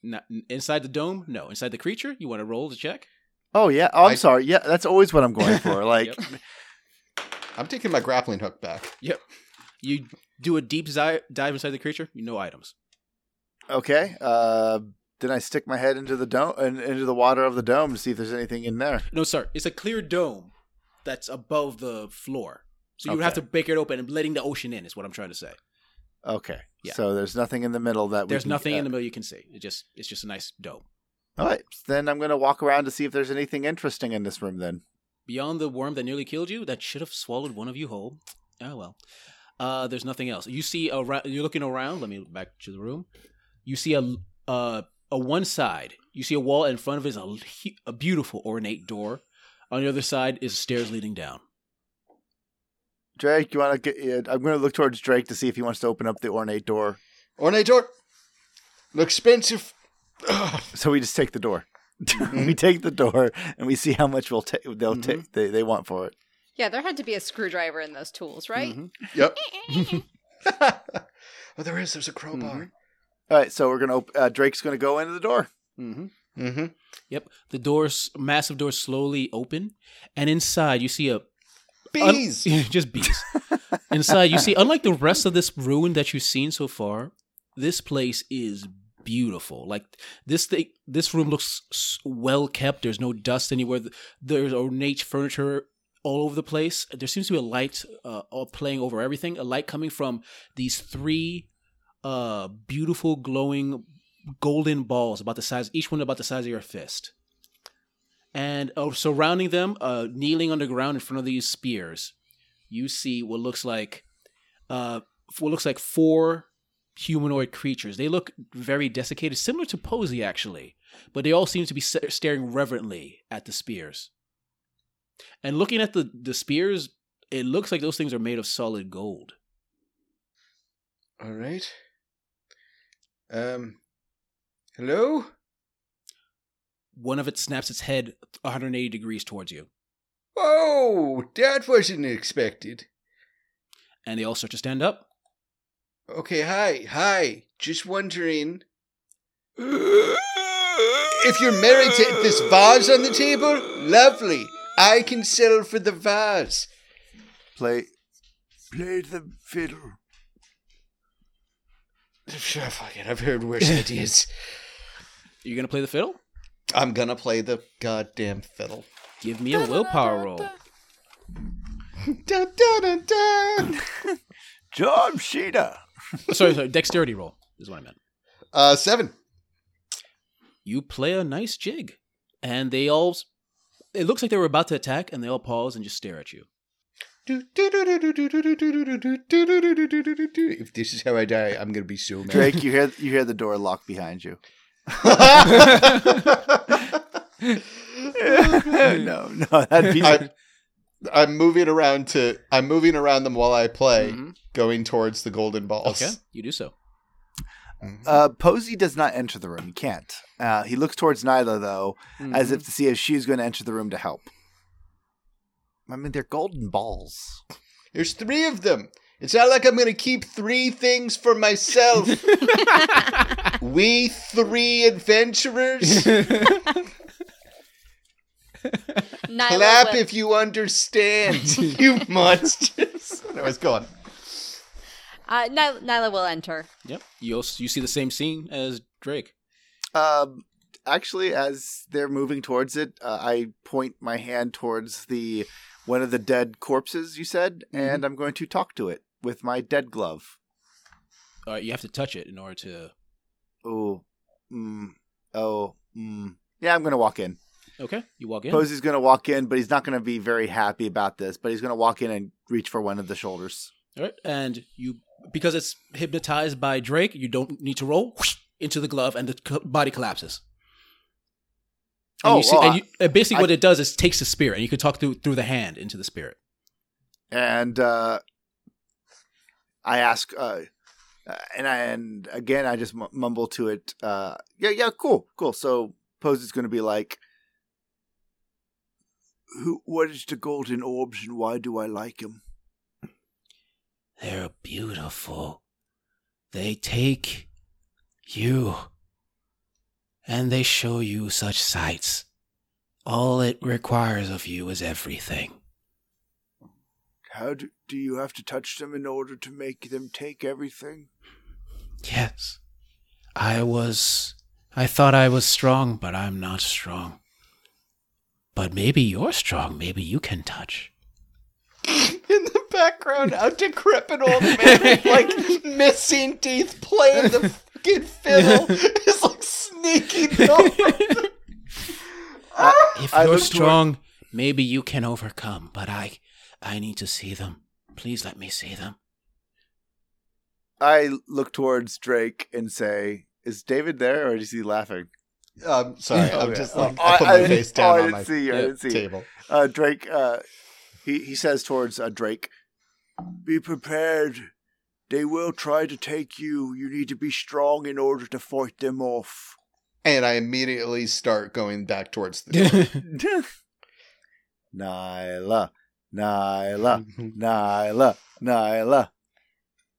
Not inside the dome. No, inside the creature. You want to roll to check? Oh yeah. Oh, I'm I- sorry. Yeah, that's always what I'm going for. Like, Yep. I'm taking my grappling hook back. Yep. You do a deep zi- dive inside the creature. No items. okay. Uh, then I stick my head into the dome and into the water of the dome to see if there's anything in there. No, sir. It's a clear dome that's above the floor. So you would have to break it open and letting the ocean in is what I'm trying to say. Okay. Yeah. So there's nothing in the middle that we There's can- nothing in the middle you can see. It just it's just a nice dome. All right. Then I'm gonna walk around to see if there's anything interesting in this room. Then. Beyond the worm that nearly killed you, that should have swallowed one of you whole. Oh well. Uh, there's nothing else. You see around. You're looking around. Let me look back to the room. You see a uh, a one side. You see a wall in front of it is a, a beautiful ornate door. On the other side is stairs leading down. Drake, you want to get? I'm going to look towards Drake to see if he wants to open up the ornate door. Ornate door. Look expensive. So we just take the door. Mm-hmm. we take the door and we see how much we'll take. They'll Mhm. take. They, they want for it. Yeah, there had to be a screwdriver in those tools, right? Mhm. Yep. oh, there is. There's a crowbar. All right. So we're gonna. Op- uh, Drake's going to go into the door. Mm-hmm. Mm-hmm. Yep. The doors, massive doors, slowly open, and inside you see a Un- Bees. just bees. Inside, you see, unlike the rest of this ruin that you've seen so far, this place is beautiful. Like this thing, this room looks well kept. There's no dust anywhere. There's ornate furniture all over the place. There seems to be a light uh, playing over everything. A light coming from these three uh, beautiful, glowing golden balls, about the size, each one about the size of your fist and uh, surrounding them, uh, kneeling on the ground in front of these spears, you see what looks like, uh, what looks like four humanoid creatures. They look very desiccated, similar to Posey actually, but they all seem to be staring reverently at the spears. And looking at the the spears, it looks like those things are made of solid gold. All right. Um. Hello. One of it snaps its head 180 degrees towards you, Oh, that wasn't expected. and they all start to stand up. Okay, hi, hi. Just wondering if you're married to this vase on the table. Lovely. I can settle for the vase. Play. Play the fiddle. Sure, fuck it. I've heard worse ideas. You're gonna play the fiddle? I'm gonna play the goddamn fiddle. Give me a willpower roll. Dun, dun, dun, dun. John Sheeta. Sorry, sorry, dexterity roll is what I meant. Uh, seven. You play a nice jig, and they all. It looks like they were about to attack, and they all pause and just stare at you. If this is how I die, I'm gonna be so mad. Drake, you hear you hear the door lock behind you. no, no, that'd be. I, I'm moving around to. I'm moving around them while I play, Mhm. Going towards the golden balls. Okay, you do so. Mhm. Uh, Posey does not enter the room. He can't. Uh, he looks towards Nyla though, as if to see if she's going to enter the room to help. I mean, they're golden balls. There's three of them. It's not like I'm gonna keep three things for myself. we three adventurers. Clap if you understand, you monsters. Anyways, go on. Uh, Nyla, Nyla will enter. Yep. You also, you see the same scene as Drake. Um, actually, as they're moving towards it, uh, I point my hand towards the one of the dead corpses. You said, and I'm going to talk to it with my dead glove. All right, you have to touch it in order to. Oh, mm, oh, mm. yeah. I'm going to walk in. Okay, you walk in. Posey's going to walk in, but he's not going to be very happy about this. But he's going to walk in and reach for one of the shoulders. All right, and you because it's hypnotized by Drake, you don't need to roll whoosh, into the glove, and the co- body collapses. And Oh, you see, well, and you, and basically I- what it does is takes the spirit, and you can talk through through the hand into the spirit. and uh, I ask, uh, and I, and again I just m- mumble to it. Uh, yeah, yeah, cool, cool. So Posey's going to be like, "Who? What is the golden orbs, and why do I like them?" They're beautiful. They take you and they show you such sights. All it requires of you is everything. How do, do you have to touch them in order to make them take everything? Yes. I was. I thought I was strong, but I'm not strong. But maybe you're strong. Maybe you can touch. In the background, a decrepit old man with like missing teeth playing the fucking fiddle is like sneaking over. If I you're look toward- strong, maybe you can overcome. But I, I need to see them. Please let me see them. I look towards Drake and say, "Is David there, or is he laughing?" Um, sorry, I'm Okay. just like Oh, I put I- my I face down oh, I on didn't my see you, I yeah, see you. table. Uh, Drake, uh, he he says towards uh, Drake, "Be prepared. They will try to take you. You need to be strong in order to fight them off." And I immediately start going back towards the door. Nyla, Nyla, Nyla, Nyla.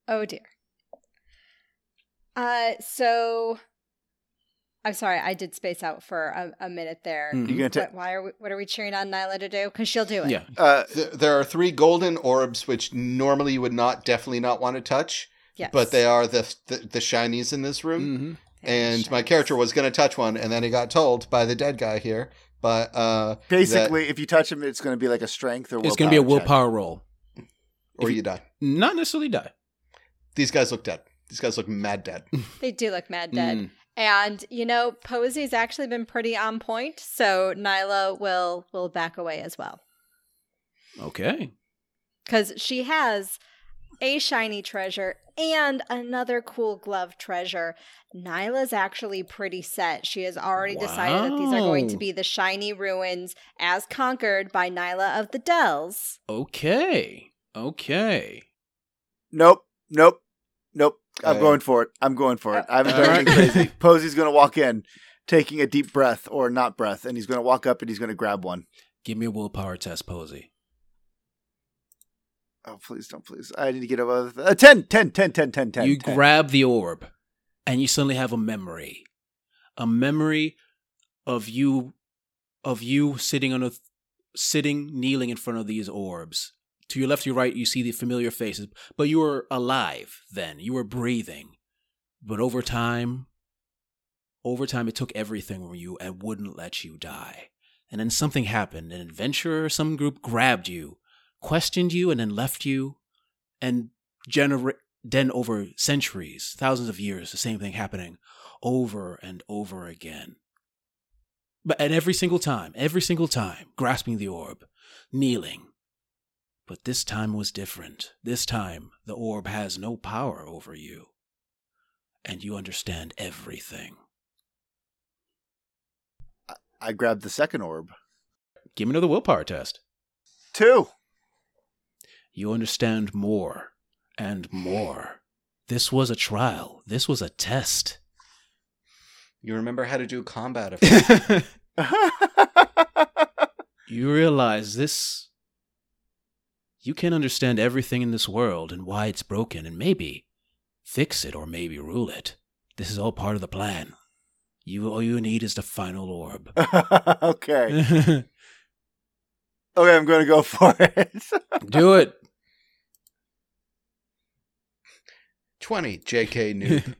Oh dear. Uh, so I'm sorry, I did space out for a, a minute there. Mhm. You gonna ta- What, why are we? What are we cheering on Nyla to do? Because she'll do it. Yeah. uh, Th- there are three golden orbs which normally you would not definitely not want to touch, Yes. but they are the the, the shinies in this room. Mm-hmm. They're and my character was going to touch one, and then he got told by the dead guy here. But uh, basically, if you touch him, it's going to be like a strength or It's going to be a willpower check. roll. or If you die. Not necessarily die. These guys look dead. These guys look mad dead. They do look mad dead. Mm. And you know, Posey's actually been pretty on point, so Nyla will will back away as well. Okay. Because she has a shiny treasure and another cool glove treasure. Nyla's actually pretty set. She has already decided that these are going to be the shiny ruins as conquered by Nyla of the Dells. Okay. Okay. Nope, nope, nope. I'm Uh, going for it. I'm going for it. I haven't All done anything crazy. Posey's going to walk in, taking a deep breath or not breath, and he's going to walk up and he's going to grab one. Give me a willpower test, Posey. Oh, please don't, please. I need to get above uh, 10, 10, 10, 10, 10, 10. you 10. grab the orb, and you suddenly have a memory, a memory of you, of you sitting on a, sitting kneeling in front of these orbs. To your left, your right, you see the familiar faces, but you were alive then. You were breathing, but over time, over time, it took everything from you and wouldn't let you die. And then something happened. An adventurer, some group grabbed you, questioned you, and then left you. And then over centuries, thousands of years, the same thing happening over and over again. But at every single time, every single time, grasping the orb, kneeling. But this time was different. This time, the orb has no power over you. And you understand everything. I grabbed the second orb. Give me another willpower test. Two. You understand more and more. This was a trial. This was a test. You remember how to do combat effects. you realize this. You can't understand everything in this world and why it's broken, and maybe fix it or maybe rule it. This is all part of the plan. You all you need is the final orb. okay. Okay, I'm going to go for it. Do it. 20, JK noob.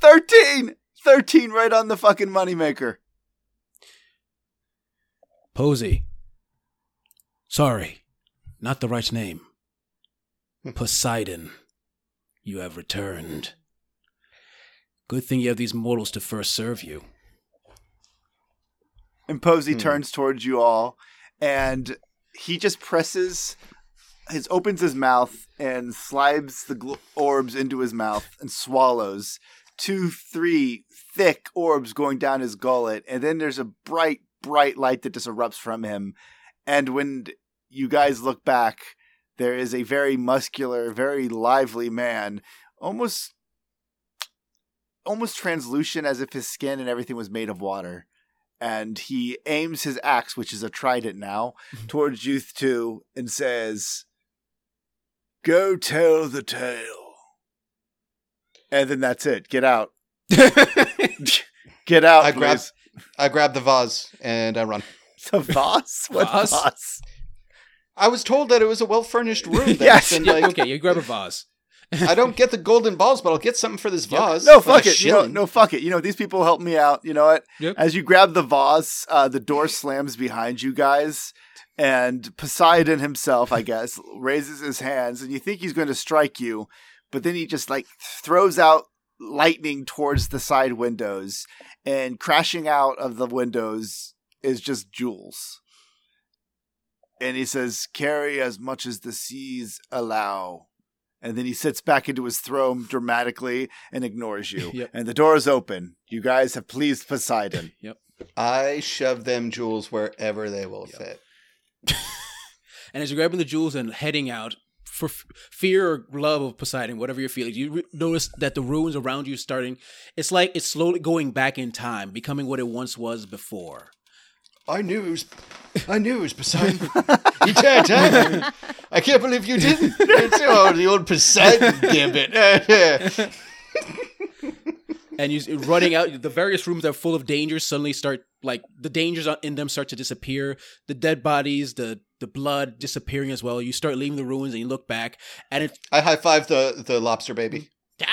13! 13 right on the fucking moneymaker. Posey. Sorry, not the right name. Poseidon, you have returned. Good thing you have these mortals to first serve you. And Posey Hmm. turns towards you all, and he just presses, his opens his mouth and slides the gl- orbs into his mouth and swallows two, three thick orbs going down his gullet, and then there's a bright, bright light that just erupts from him. And when you guys look back, there is a very muscular, very lively man, almost almost translucent as if his skin and everything was made of water. And he aims his axe, which is a trident now, towards Youth 2 and says, Go tell the tale. And then that's it. Get out. Get out, I grab- I grab the vase and I run. The vase? What Vase? vase? I was told that it was a well furnished room. That Yes. yes. Been, like, okay, you grab a vase. I don't get the golden balls, but I'll get something for this Yep. vase. No, fuck it. You know, no, fuck it. You know, these people help me out. You know what? Yep. As you grab the vase, uh, the door slams behind you guys, and Poseidon himself, I guess, raises his hands, and you think he's going to strike you, but then he just like throws out lightning towards the side windows, and crashing out of the windows is just jewels. And he says, "Carry as much as the seas allow." And then he sits back into his throne dramatically and ignores you. Yep. And the door is open. You guys have pleased Poseidon. Yep. I shove them jewels wherever they will fit. And as you're grabbing the jewels and heading out, for f- fear or love of Poseidon, whatever you're feeling, you re- notice that the ruins around you starting. It's like it's slowly going back in time, becoming what it once was before. I knew it was. I knew it was Poseidon. you can't tell. I can't believe you didn't. It's, oh, the old Poseidon damn gambit. and you running out the various rooms that are full of dangers suddenly start like the dangers in them start to disappear the dead bodies the the blood disappearing as well you start leaving the ruins and you look back and it I high five the the lobster baby. Ah!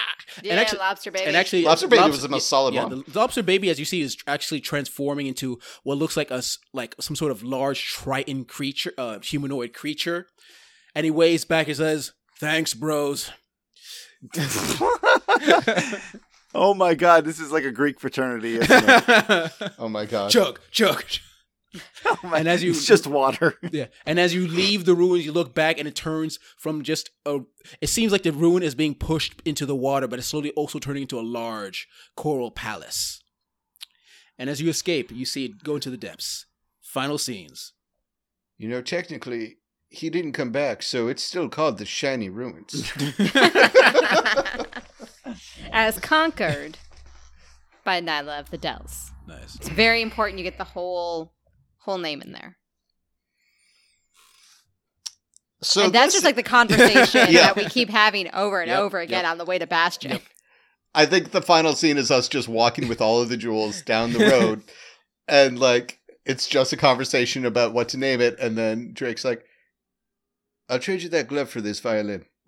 Yeah, and actually lobster baby. and actually Lobster baby was the most solid yeah, one. the lobster baby as you see is actually transforming into what looks like a s- like some sort of large triton creature uh humanoid creature and he waves back and says thanks bros oh my god, this is like a Greek fraternity, isn't it? Oh my god. chug chug Oh And as you- it's just water. Yeah, and as you leave the ruins, you look back, and it turns from just a. It seems like the ruin is being pushed into the water, but it's slowly also turning into a large coral palace. And as you escape, you see it go into the depths. Final scenes. You know, technically, he didn't come back, so it's still called the Shiny Ruins. As conquered by Nyla of the Dells. Nice. It's very important you get the whole whole name in there. So and that's just like the conversation Yeah. that we keep having over and Yep, over again yep. on the way to Bastion. Yep. I think the final scene is us just walking with all of the jewels down the road, and like it's just a conversation about what to name it, and then Drake's like, "I'll trade you that glove for this violin."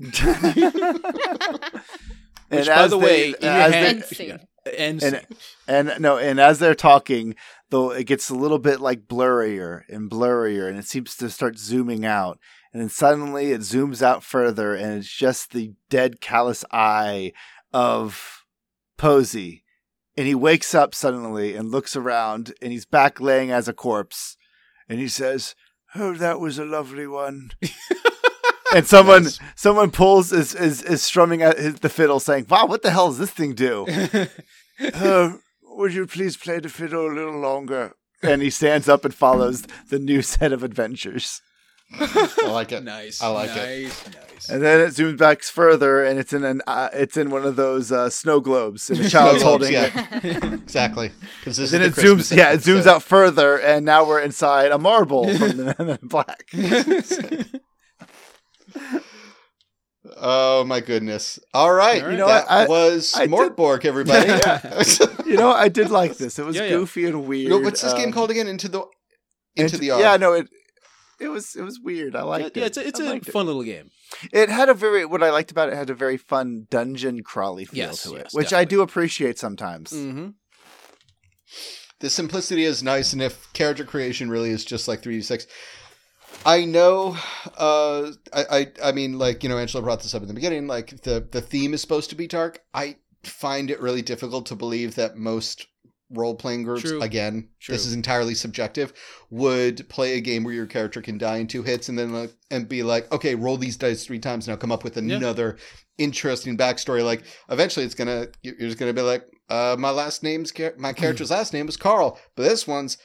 Which, by the way, in your as they- hand- End scene. And, and and no, and as they're talking, though, it gets a little bit like blurrier and blurrier, and it seems to start zooming out, and then suddenly it zooms out further, and it's just the dead, callous eye of Posey, and he wakes up suddenly and looks around, and he's back laying as a corpse, and he says, "Oh, that was a lovely one." and someone Yes. someone pulls is is, is strumming at his, the fiddle, saying, "Wow, what the hell does this thing do?" uh, would you please play the fiddle a little longer? And he stands up and follows the new set of adventures. I like it. nice. I like nice, it. Nice. And then it zooms back further, and it's in an uh, it's in one of those uh, snow globes, and a child's globes, holding yeah. it. Exactly. Because this Then is it the zooms, Christmas yeah, it zooms out further, and now we're inside a marble from the Men in Black. Oh my goodness! All right, All right. You know that? I- was I did- Mortborg, everybody. you know, I did like this. It was Yeah, yeah. goofy and weird. No, What's this game um, called again? Into the into Int- the Odd. Yeah, no, it it was it was weird. I yeah, liked yeah, it. it's a, it's I a liked it. fun little game. It had a very what I liked about it had a very fun dungeon crawly feel Yes, to it, yes, which I do appreciate sometimes. Mm-hmm. the simplicity is nice, and if character creation really is just like 3d6, I know. Uh, I, I I mean, like you know, Angela brought this up in the beginning. Like the the theme is supposed to be dark. I find it really difficult to believe that most role playing groups, True. again, True. this is entirely subjective, would play a game where your character can die in two hits, and then like, and be like, okay, roll these dice three times, now come up with Yeah. another interesting backstory. Like eventually, it's gonna you're just gonna be like, uh, my last name's my character's last name was Carl, but this one's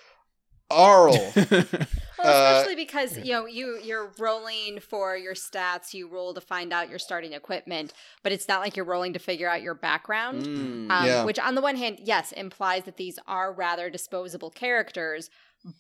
Arl. Well, Uh, especially because you know you you're rolling for your stats. You roll to find out your starting equipment, but it's not like you're rolling to figure out your background. Mm. Um, Yeah. Which, on the one hand, yes, implies that these are rather disposable characters,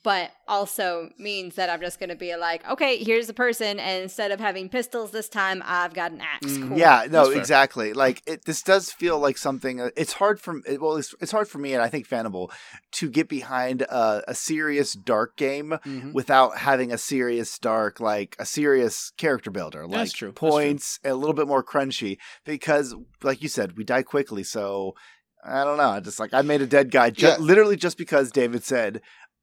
but also means that I'm just going to be like, okay, here's a person, and instead of having pistols this time, I've got an axe. Mm, Cool. Yeah, no, exactly. Like it, this does feel like something. uh, It's hard for it- well, it's, it's hard for me, and I think Fanable to get behind a, a serious dark game Mhm. without having a serious dark, like a serious character builder, like That's true. That's true. points, a little bit more crunchy. Because, like you said, we die quickly, so I don't know. I Just like I made a dead guy, ju- Yeah. literally just because David said.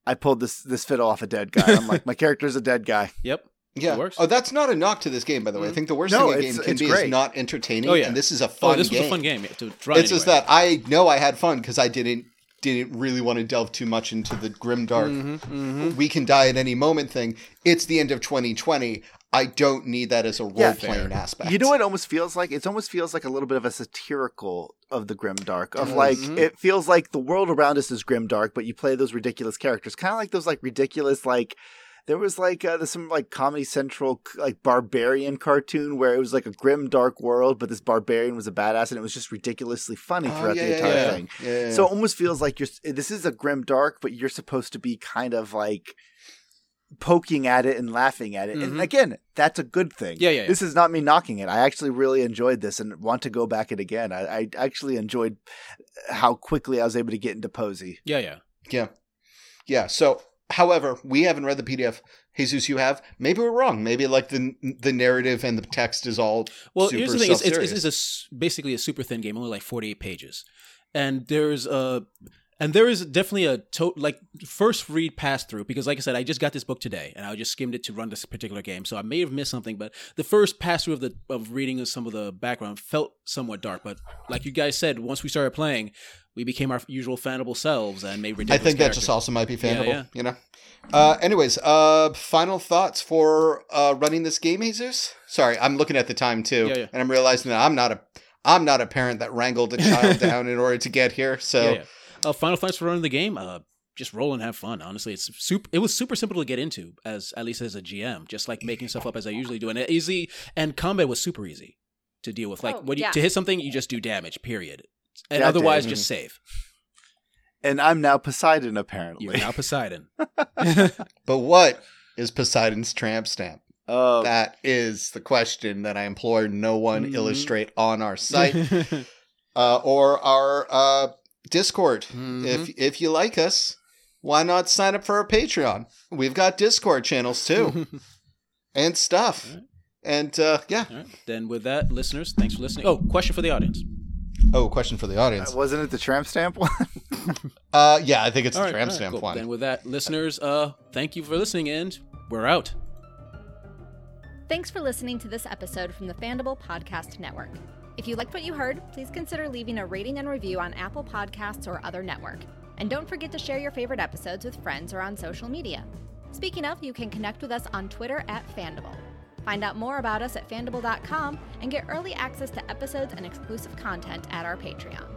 I pulled this this fiddle off a dead guy. I'm like, my character's a dead guy. Yep. Yeah. Works. Oh, that's not a knock to this game, by the way. I Mhm. think the worst No, thing a game can be great. is not entertaining. Oh, yeah. And this is a fun oh, this game. was a fun game yeah, to run. It's just that I know I had fun because I didn't didn't really want to delve too much into the grim dark. Mhm, mhm. We can die at any moment thing. It's the end of 2020. I don't need that as a role Yeah, playing aspect. You know what it almost feels like? It almost feels like a little bit of a satirical of the grim dark. Of does. like Mhm. it feels like the world around us is grim dark, but you play those ridiculous characters, kind of like those like ridiculous like. There was like uh, there's some like Comedy Central like barbarian cartoon where it was like a grim dark world, but this barbarian was a badass, and it was just ridiculously funny Oh, throughout yeah, the entire yeah. thing. Yeah, yeah, So it almost feels like you're. This is a grim dark, but you're supposed to be kind of like poking at it and laughing at it. And Mhm. again, that's a good thing. Yeah, yeah, yeah. This is not me knocking it. I actually really enjoyed this and want to go back it again. I, I actually enjoyed how quickly I was able to get into Posey. Yeah, yeah. Yeah. Yeah. So, however, we haven't read the PDF. Jesus, you have. Maybe we're wrong. Maybe like the the narrative and the text is all Well, super here's the thing: it's, it's, it's, it's a s basically a super thin game, only like 48 pages, and there's a and there is definitely a to- like first read pass through because, like I said, I just got this book today, and I just skimmed it to run this particular game, so I may have missed something. But the first pass through of the of reading of some of the background felt somewhat dark. But like you guys said, once we started playing, we became our usual Fandible selves and made ridiculous. I think that just also might be Yeah, Fandible, yeah. you know. Uh, anyways, uh, final thoughts for uh, running this game, Jesus. Sorry, I'm looking at the time too, Yeah, yeah. and I'm realizing that I'm not a I'm not a parent that wrangled a child down in order to get here. So yeah, yeah. Uh, final thoughts for running the game. Uh, just roll and have fun. Honestly, it's super. It was super simple to get into, as at least as a GM. Just like making stuff up as I usually do, and easy. And combat was super easy to deal with. Like Oh, when you yeah. to hit something, you just do damage. Period. And Yeah, otherwise, Dave. just save. And I'm now Poseidon, apparently. You're now Poseidon. but what is Poseidon's tramp stamp? Uh, That is the question that I implore no one Mhm. illustrate on our site uh, or our uh, Discord. Mhm. If if you like us, why not sign up for our Patreon? We've got Discord channels too and stuff. Alright. And uh, yeah. All right. Then with that, listeners, thanks for listening. Oh, question for the audience. Oh, question for the audience. wasn't it the tramp stamp one? Uh, yeah, I think it's All the right, tramp all right, stamp cool. one. Then with that, listeners, uh, thank you for listening, and we're out. Thanks for listening to this episode from the Fandible Podcast Network. If you liked what you heard, please consider leaving a rating and review on Apple Podcasts or other network. And don't forget to share your favorite episodes with friends or on social media. Speaking of, you can connect with us on Twitter at Fandible. Find out more about us at fandible.com and get early access to episodes and exclusive content at our Patreon.